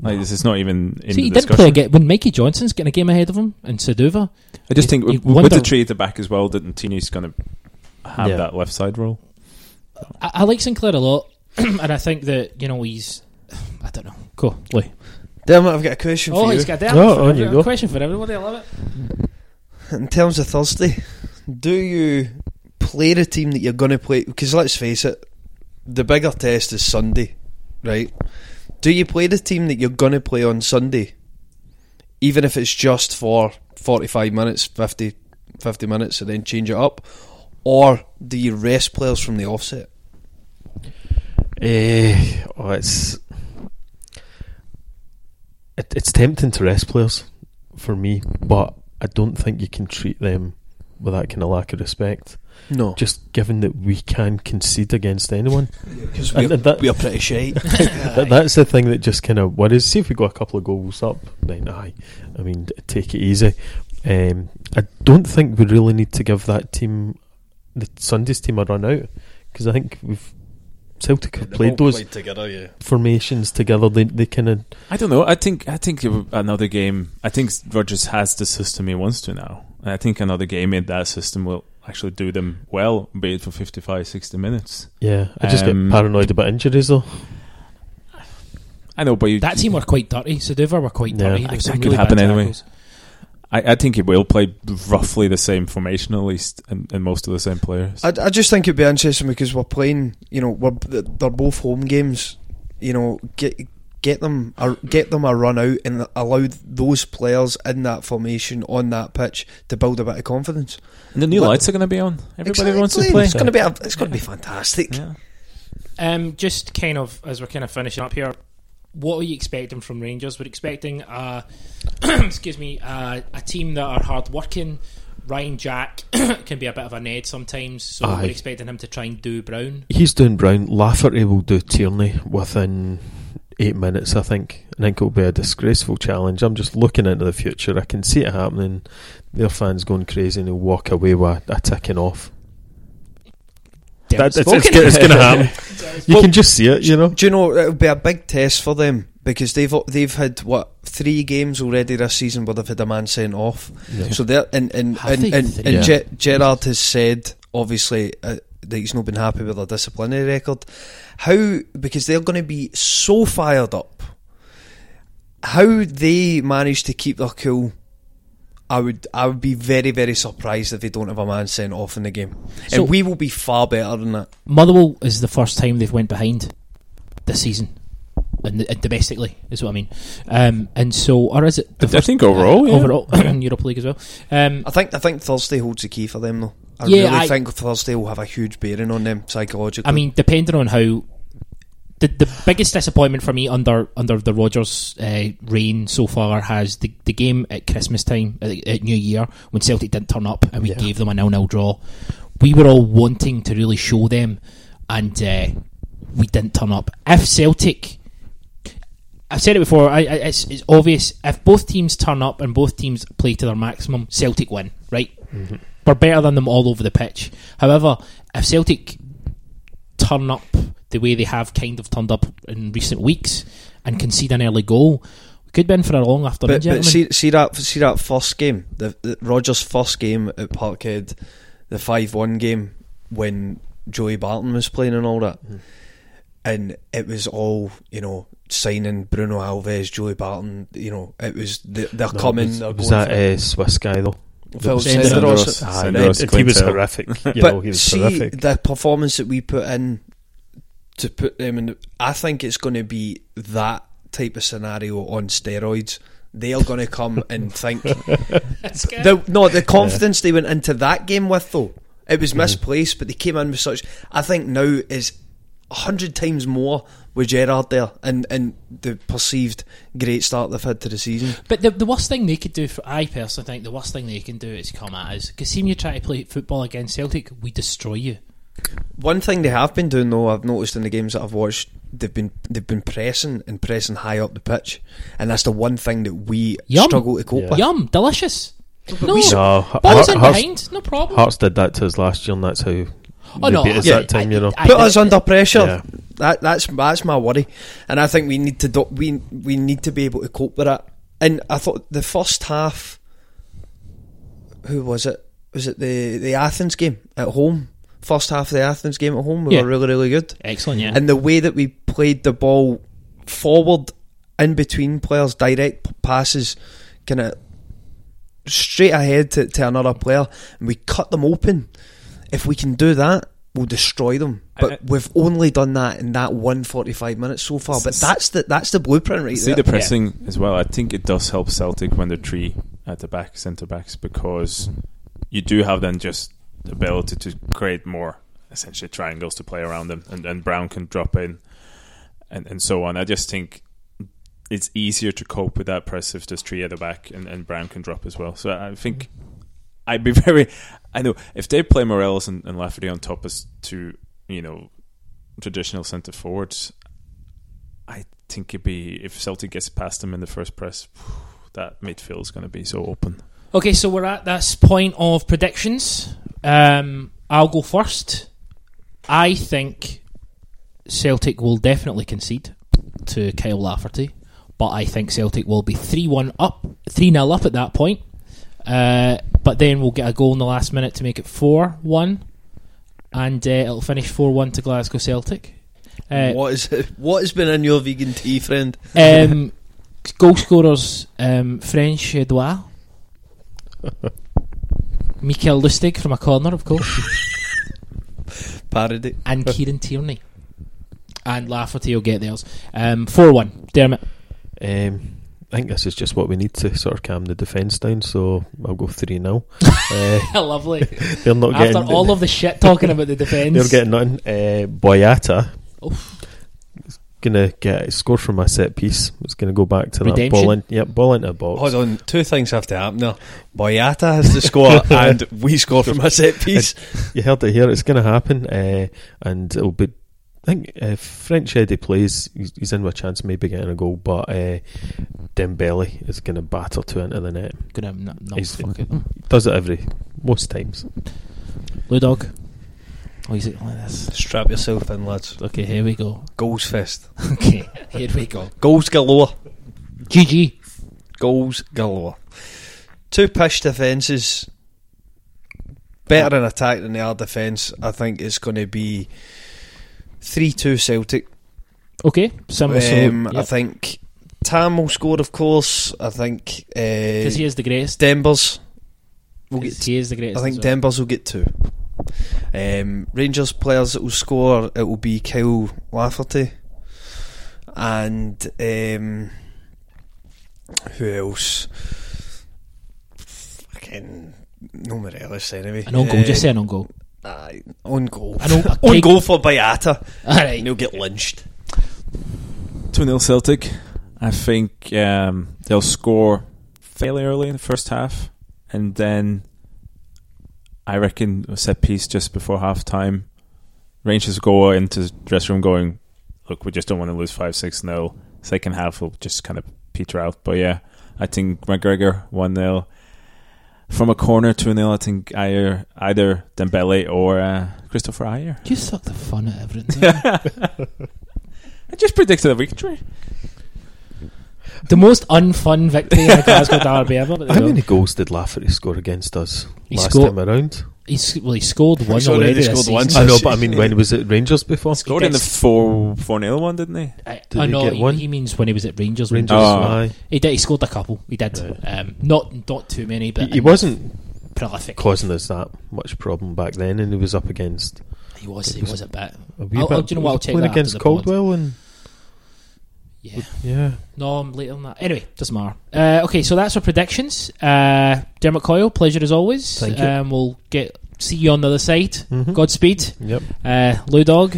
Like this is not even in See, he the didn't play a game when Mikey Johnston's getting a game ahead of him in Suduva. I just you- think you with, with the tree at the back as well, that Tierney's going to have Yeah. that left side role. I, I like Sinclair a lot, and I think that you know he's. I don't know. Cool, Lee. Damn it, I've got a question Oh, for he's you. got that. Oh, for on every- you go. Question for everybody. I love it. In terms of Thursday, do you play the team that you're going to play? Because let's face it, the bigger test is Sunday, right? Do you play the team that you're going to play on Sunday, even if it's just for 45 minutes, 50, 50 minutes, and then change it up? Or do you rest players from the offset? Eh, oh, it's it, it's tempting to rest players for me, but I don't think you can treat them with that kind of lack of respect. No. Just given that we can concede against anyone, Because And we're, that- we're pretty shite. that, that's the thing that just kind of worries. See if we go a couple of goals up, then aye. I mean, take it easy. Um, I don't think we really need to give that team, the Sunday's team, a run out because I think we've Celtic have played those together, yeah. formations together. They they kind of I don't know. I think I think another game. I think Rodgers has the system he wants to now. And I think another game in that system will actually do them well, be it for 55, 60 minutes. yeah. I just Um, get paranoid about injuries though. I know, but you, That team were quite dirty. Suduva were quite Yeah. dirty. That There was some could really happen anyway. I, I think he will play roughly the same formation at least, and, and most of the same players. I, I just think it'd be interesting because we're playing. You know, we're they're both home games. You know, get get them a, get them a run out and allow those players in that formation on that pitch to build a bit of confidence. and the new Well- lights are going to be on. Everybody wants to play. It's going to be a, it's going to be fantastic. Yeah. Um, just kind of as we're kind of finishing up here, what are you expecting from Rangers? We're expecting, uh, excuse me, uh, a team that are hard working. Ryan Jack can be a bit of a Ned sometimes, so Aye. we're expecting him to try and do Brown. He's doing Brown. Lafferty will do Tierney within eight minutes. I think. I think it'll be a disgraceful challenge. I'm just looking into the future. I can see it happening. Their fans going crazy and they'll walk away with a ticking off. That, it's, it's, it's going to happen. You can just see it, you know. Do you know it'll be a big test for them because they've they've had what three games already this season where they've had a man sent off. Yeah. So they're and and Have and, and, and Yeah. Ge- Gerrard has said obviously uh, that he's not been happy with their disciplinary record. How because they're going to be so fired up. How they manage to keep their cool. I would I would be very very surprised if they don't have a man sent off in the game, So- and we will be far better than that. Motherwell is the first time they've went behind this season. And, and domestically is what I mean, um, and so or is it? The I think overall, yeah. overall in Europa League as well. Um, I think I think Thursday holds the key for them though. I Yeah, really I- think Thursday will have a huge bearing on them psychologically. I mean, depending on how the the biggest disappointment for me under under the Rodgers uh, reign so far has the the game at Christmas time at, at New Year when Celtic didn't turn up and we Yeah. gave them a nil nil draw. We were all wanting to really show them, and uh, we didn't turn up. If Celtic I've said it before. I, I, it's, it's obvious if both teams turn up and both teams play to their maximum, Celtic win. Right? Mm-hmm. We're better than them all over the pitch. However, if Celtic turn up the way they have kind of turned up in recent weeks and concede an early goal, we could be in for a long afternoon, But, gentlemen. but see, see that see that first game, the, the Rodgers' first game at Parkhead, the five one game when Joey Barton was playing and all that, mm-hmm. and it was all you know signing Bruno Alves, Joey Barton. You know, it was they, they're No, coming. Was, they're was going that for- uh, Swiss guy though? Phil Senderos. Senderos. Ah, Senderos, he was Quintel. horrific. You but know, he was see horrific. the performance that we put in to put them in. I think it's going to be that type of scenario on steroids. They are going to come and think the, no the confidence they went into that game with though it was misplaced, but they came in with such. I think now is a hundred times more with Gerrard there and and the perceived great start they've had to the season. But the, the worst thing they could do, for I personally think, the worst thing they can do is come at us. Because see, when you try to play football against Celtic, we destroy you. One thing they have been doing though, I've noticed in the games that I've watched, they've been they've been pressing and pressing high up the pitch, and that's the one thing that we Yum. struggle to cope Yeah. with. Yum, delicious. No, No, balls Heart- in Hearts- behind, no problem. Hearts did that to us last year, and that's how Oh, no, beat us yeah, that time. I- you know, I- Put us under pressure. Yeah. That that's that's my worry, and I think we need to do, we we need to be able to cope with that. And I thought the first half, who was it? Was it the the Athens game at home? First half of the Athens game at home, we Yeah. were really really good. Excellent, yeah. And the way that we played the ball forward in between players, direct passes, kind of straight ahead to, to another player, and we cut them open. If we can do that, we'll destroy them. But Uh, we've only done that in that one forty-five minutes so far. But that's the that's the blueprint right See there. the pressing as well. I think it does help Celtic when they're three at the back, centre backs, because you do have then just the ability to create more essentially triangles to play around them, and, and Brown can drop in, and and so on. I just think it's easier to cope with that press if there's three at the back, and, and Brown can drop as well. So I think I'd be very. I know if they play Morelos and, and Lafferty on top as two, you know, traditional centre forwards, I think it'd be if Celtic gets past them in the first press, that midfield is going to be so open. Okay, so we're at this point of predictions. Um, I'll go first. I think Celtic will definitely concede to Kyle Lafferty, but I think Celtic will be 3 1 up, 3 0 up at that point. Uh, but then we'll get a goal in the last minute to make it 4 1, and uh, it'll finish 4 1 to Glasgow Celtic. Uh, what is what has been in your vegan tea, friend? um, goal scorers um, French Edouard. Mikael Lustig from a corner, of course. Parody. and Kieran Tierney. And Lafferty will get theirs. Um, 4 1. Dermot. Um, I think this is just what we need to sort of calm the defence down. So I'll go three 0 uh, Lovely. They're not After getting all of the shit talking about the defence. They're getting nothing. Uh, Boyata Oof. is gonna get a score from my set piece. It's gonna go back to that Redemption? ball in. Yep, ball into a box. Hold on, two things have to happen there. Boyata has to score, and we score from a set piece. You heard it here. It's going to happen, uh, and it'll be. I think if French Eddie plays, he's, he's in with a chance of maybe getting a goal. But uh, Dembele is going to batter two into the net. Gonna not, not He's- fuck it. Does it every most times. Blue Dog. Oh, is it like this? Strap yourself in, lads. Okay, here we go. Goals fest. Okay, here we go. Goals galore. GG. Goals galore. Two pitch defences. better in attack than they are defence. I think it's going to be three two Celtic. Okay, similar. so, Um, I think Tam will score, of course. I think because uh, he is the greatest. Denver's will get. he is the greatest. I think well. Denver's will get two. Um, Rangers players that will score it will be Kyle Lafferty and um, who else? Fucking no Morelos anyway. An own goal. Uh, Just say an own goal. Aye, on goal. An own- on big- goal for Boyata. All right. And he'll get lynched. 2 0 Celtic. I think um, they'll score fairly early in the first half, and then I reckon a set piece just before half time. Rangers go into the dressing room going, Look, we just don't want to lose 5 6 0. Second half will just kind of peter out. But yeah, I think McGregor 1 0. From a corner 2 0, I think either, either Dembele or uh, Kristoffer Ajer. You suck the fun out of everything. I just predicted a victory. The most unfun victory in a Glasgow derby ever. But there How you go. many goals did Lafferty score against us He last scored- time around? He's well, he scored one He's already already. this scored season. once. I know, but I mean, when was it Rangers before? Scored in the 4 4 0 one, didn't he? I, Did I he know get he, one? he means when he was at Rangers. Rangers, Oh. aye. He did. He scored a couple. He did. Right. Um, not not too many, but He, he wasn't prolific. causing us that much problem back then, and he was up against He was. He It was was a bit. a wee I'll- bit. I'll- do you know what, I'll was he check playing that after against the pod. Caldwell and Yeah. yeah. No, I'm later on that. Anyway, doesn't matter. Uh, okay, so that's our predictions. Uh, Dermot Coyle, pleasure as always. Thank you. Um, we'll get see you on the other side. Mhm. Godspeed. Yep. Uh, Lou Dog,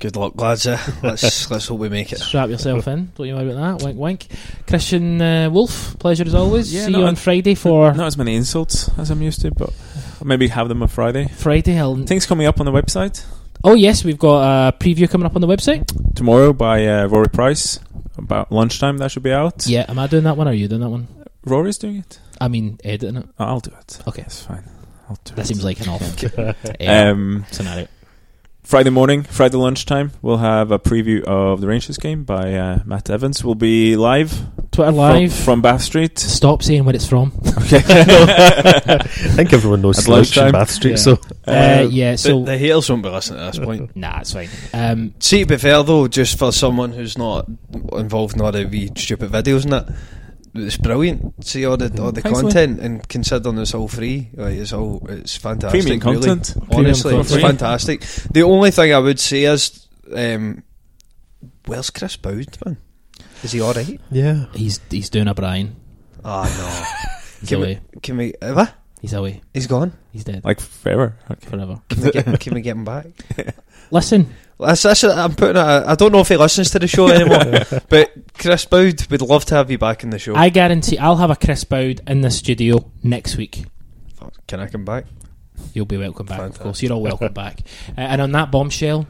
Good luck, lads. eh? Let's let's hope we make it. strap yourself in. Don't you worry about that. Wink, wink. Christian uh, Wulff, pleasure as always. Yeah, see you on I- Friday for Not as many insults as I'm used to, but maybe have them on Friday. Friday. I'll, Things coming up on the website oh yes, we've got a preview coming up on the website. tomorrow by uh, Rory Price. About lunchtime, that should be out. Yeah, am I doing that one? or Are you doing that one? Rory's doing it. I mean, editing it. I'll do it. Okay. That's fine. I'll do it. That it. seems like an awful Um, scenario. Friday morning, Friday lunchtime, we'll have a preview of the Rangers game by uh, Matt Evans. We'll be live Twitter live. from, Bath Street. Stop saying where it's from. Okay. I think everyone knows At Slouch lunchtime. and Bath Street, Yeah. so Uh, yeah, so the, the haters won't be listening at this point. nah, it's fine. Um, See, to be fair though, just for someone who's not involved in all the wee stupid videos and that, it's brilliant. See all the all the Thanks, content and considering it's all free, like it's all it's fantastic. Premium really. content. honestly, Premium it's fantastic. The only thing I would say is, um, where's Chris Boud, man? Is he all right? yeah. he's he's doing a Brian. Oh no. Can we? Can we? What? He's away. He's gone. He's dead Like forever. Okay. forever. Can we get? can we get him back? Listen, That's, that's, I'm putting. A, I don't know if he listens to the show anymore, but Chris Boud would love to have you back in the show. I guarantee I'll have a Chris Bowd in the studio next week. Can I come back? You'll be welcome back, of course. You're all welcome back. Uh, and on that bombshell,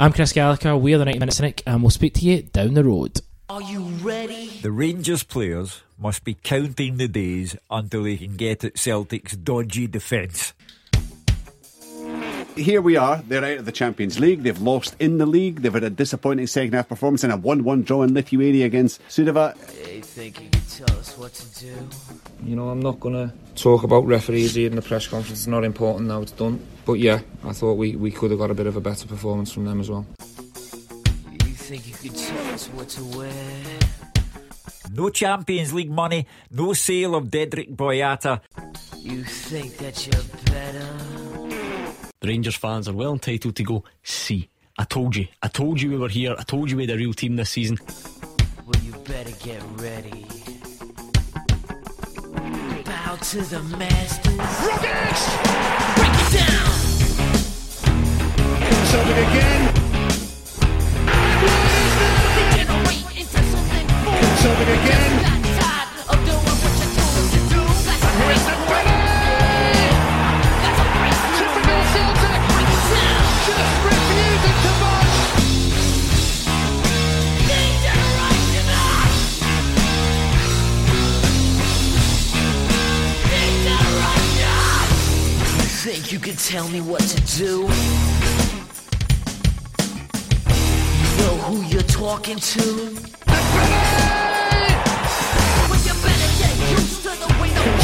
I'm Chris Gallagher. We're the 90 Minute Cynic, and we'll speak to you down the road. Are you ready? The Rangers players must be counting the days until they can get at Celtic's dodgy defence. Here we are. They're out of the Champions League. They've lost in the league. They've had a disappointing second half performance and a 1 1 draw in Lithuania against Suduva. They think you can tell us what to do. You know, I'm not going to talk about referees here in the press conference. It's not important now, it's done. But yeah, I thought we, we could have got a bit of a better performance from them as well. You think you can tell us what to wear? No Champions League money, no sale of Dedryck Boyata. You think that you're better? The Rangers fans are well entitled to go, see, I told you, I told you we were here, I told you we had a real team this season. Well, you better get ready. Bow to the masters. Break it down. Something again. You can tell me what to do? know who you're talking to.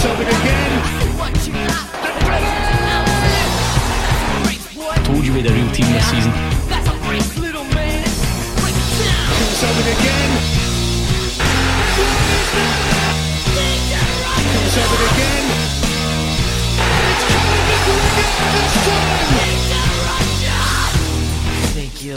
Something again. Told you we're the real team this season. Something again. Something again.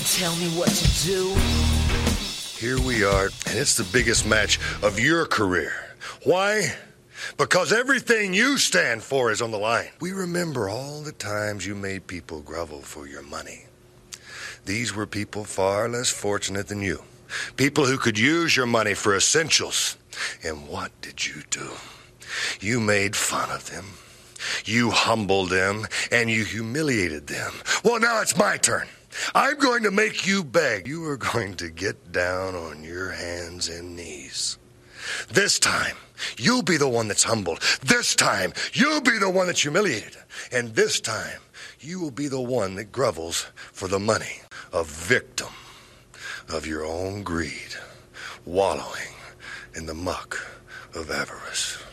tell me what to do? Here we are, and it's the biggest match of your career. Why? Because everything you stand for is on the line. We remember all the times you made people grovel for your money. These were people far less fortunate than you. People who could use your money for essentials. And what did you do? You made fun of them. You humbled them and you humiliated them. Well, now it's my turn. I'm going to make you beg. You are going to get down on your hands and knees. This time, you'll be the one that's humbled. This time, you'll be the one that's humiliated. And this time, you will be the one that grovels for the money, a victim of your own greed, wallowing in the muck of avarice.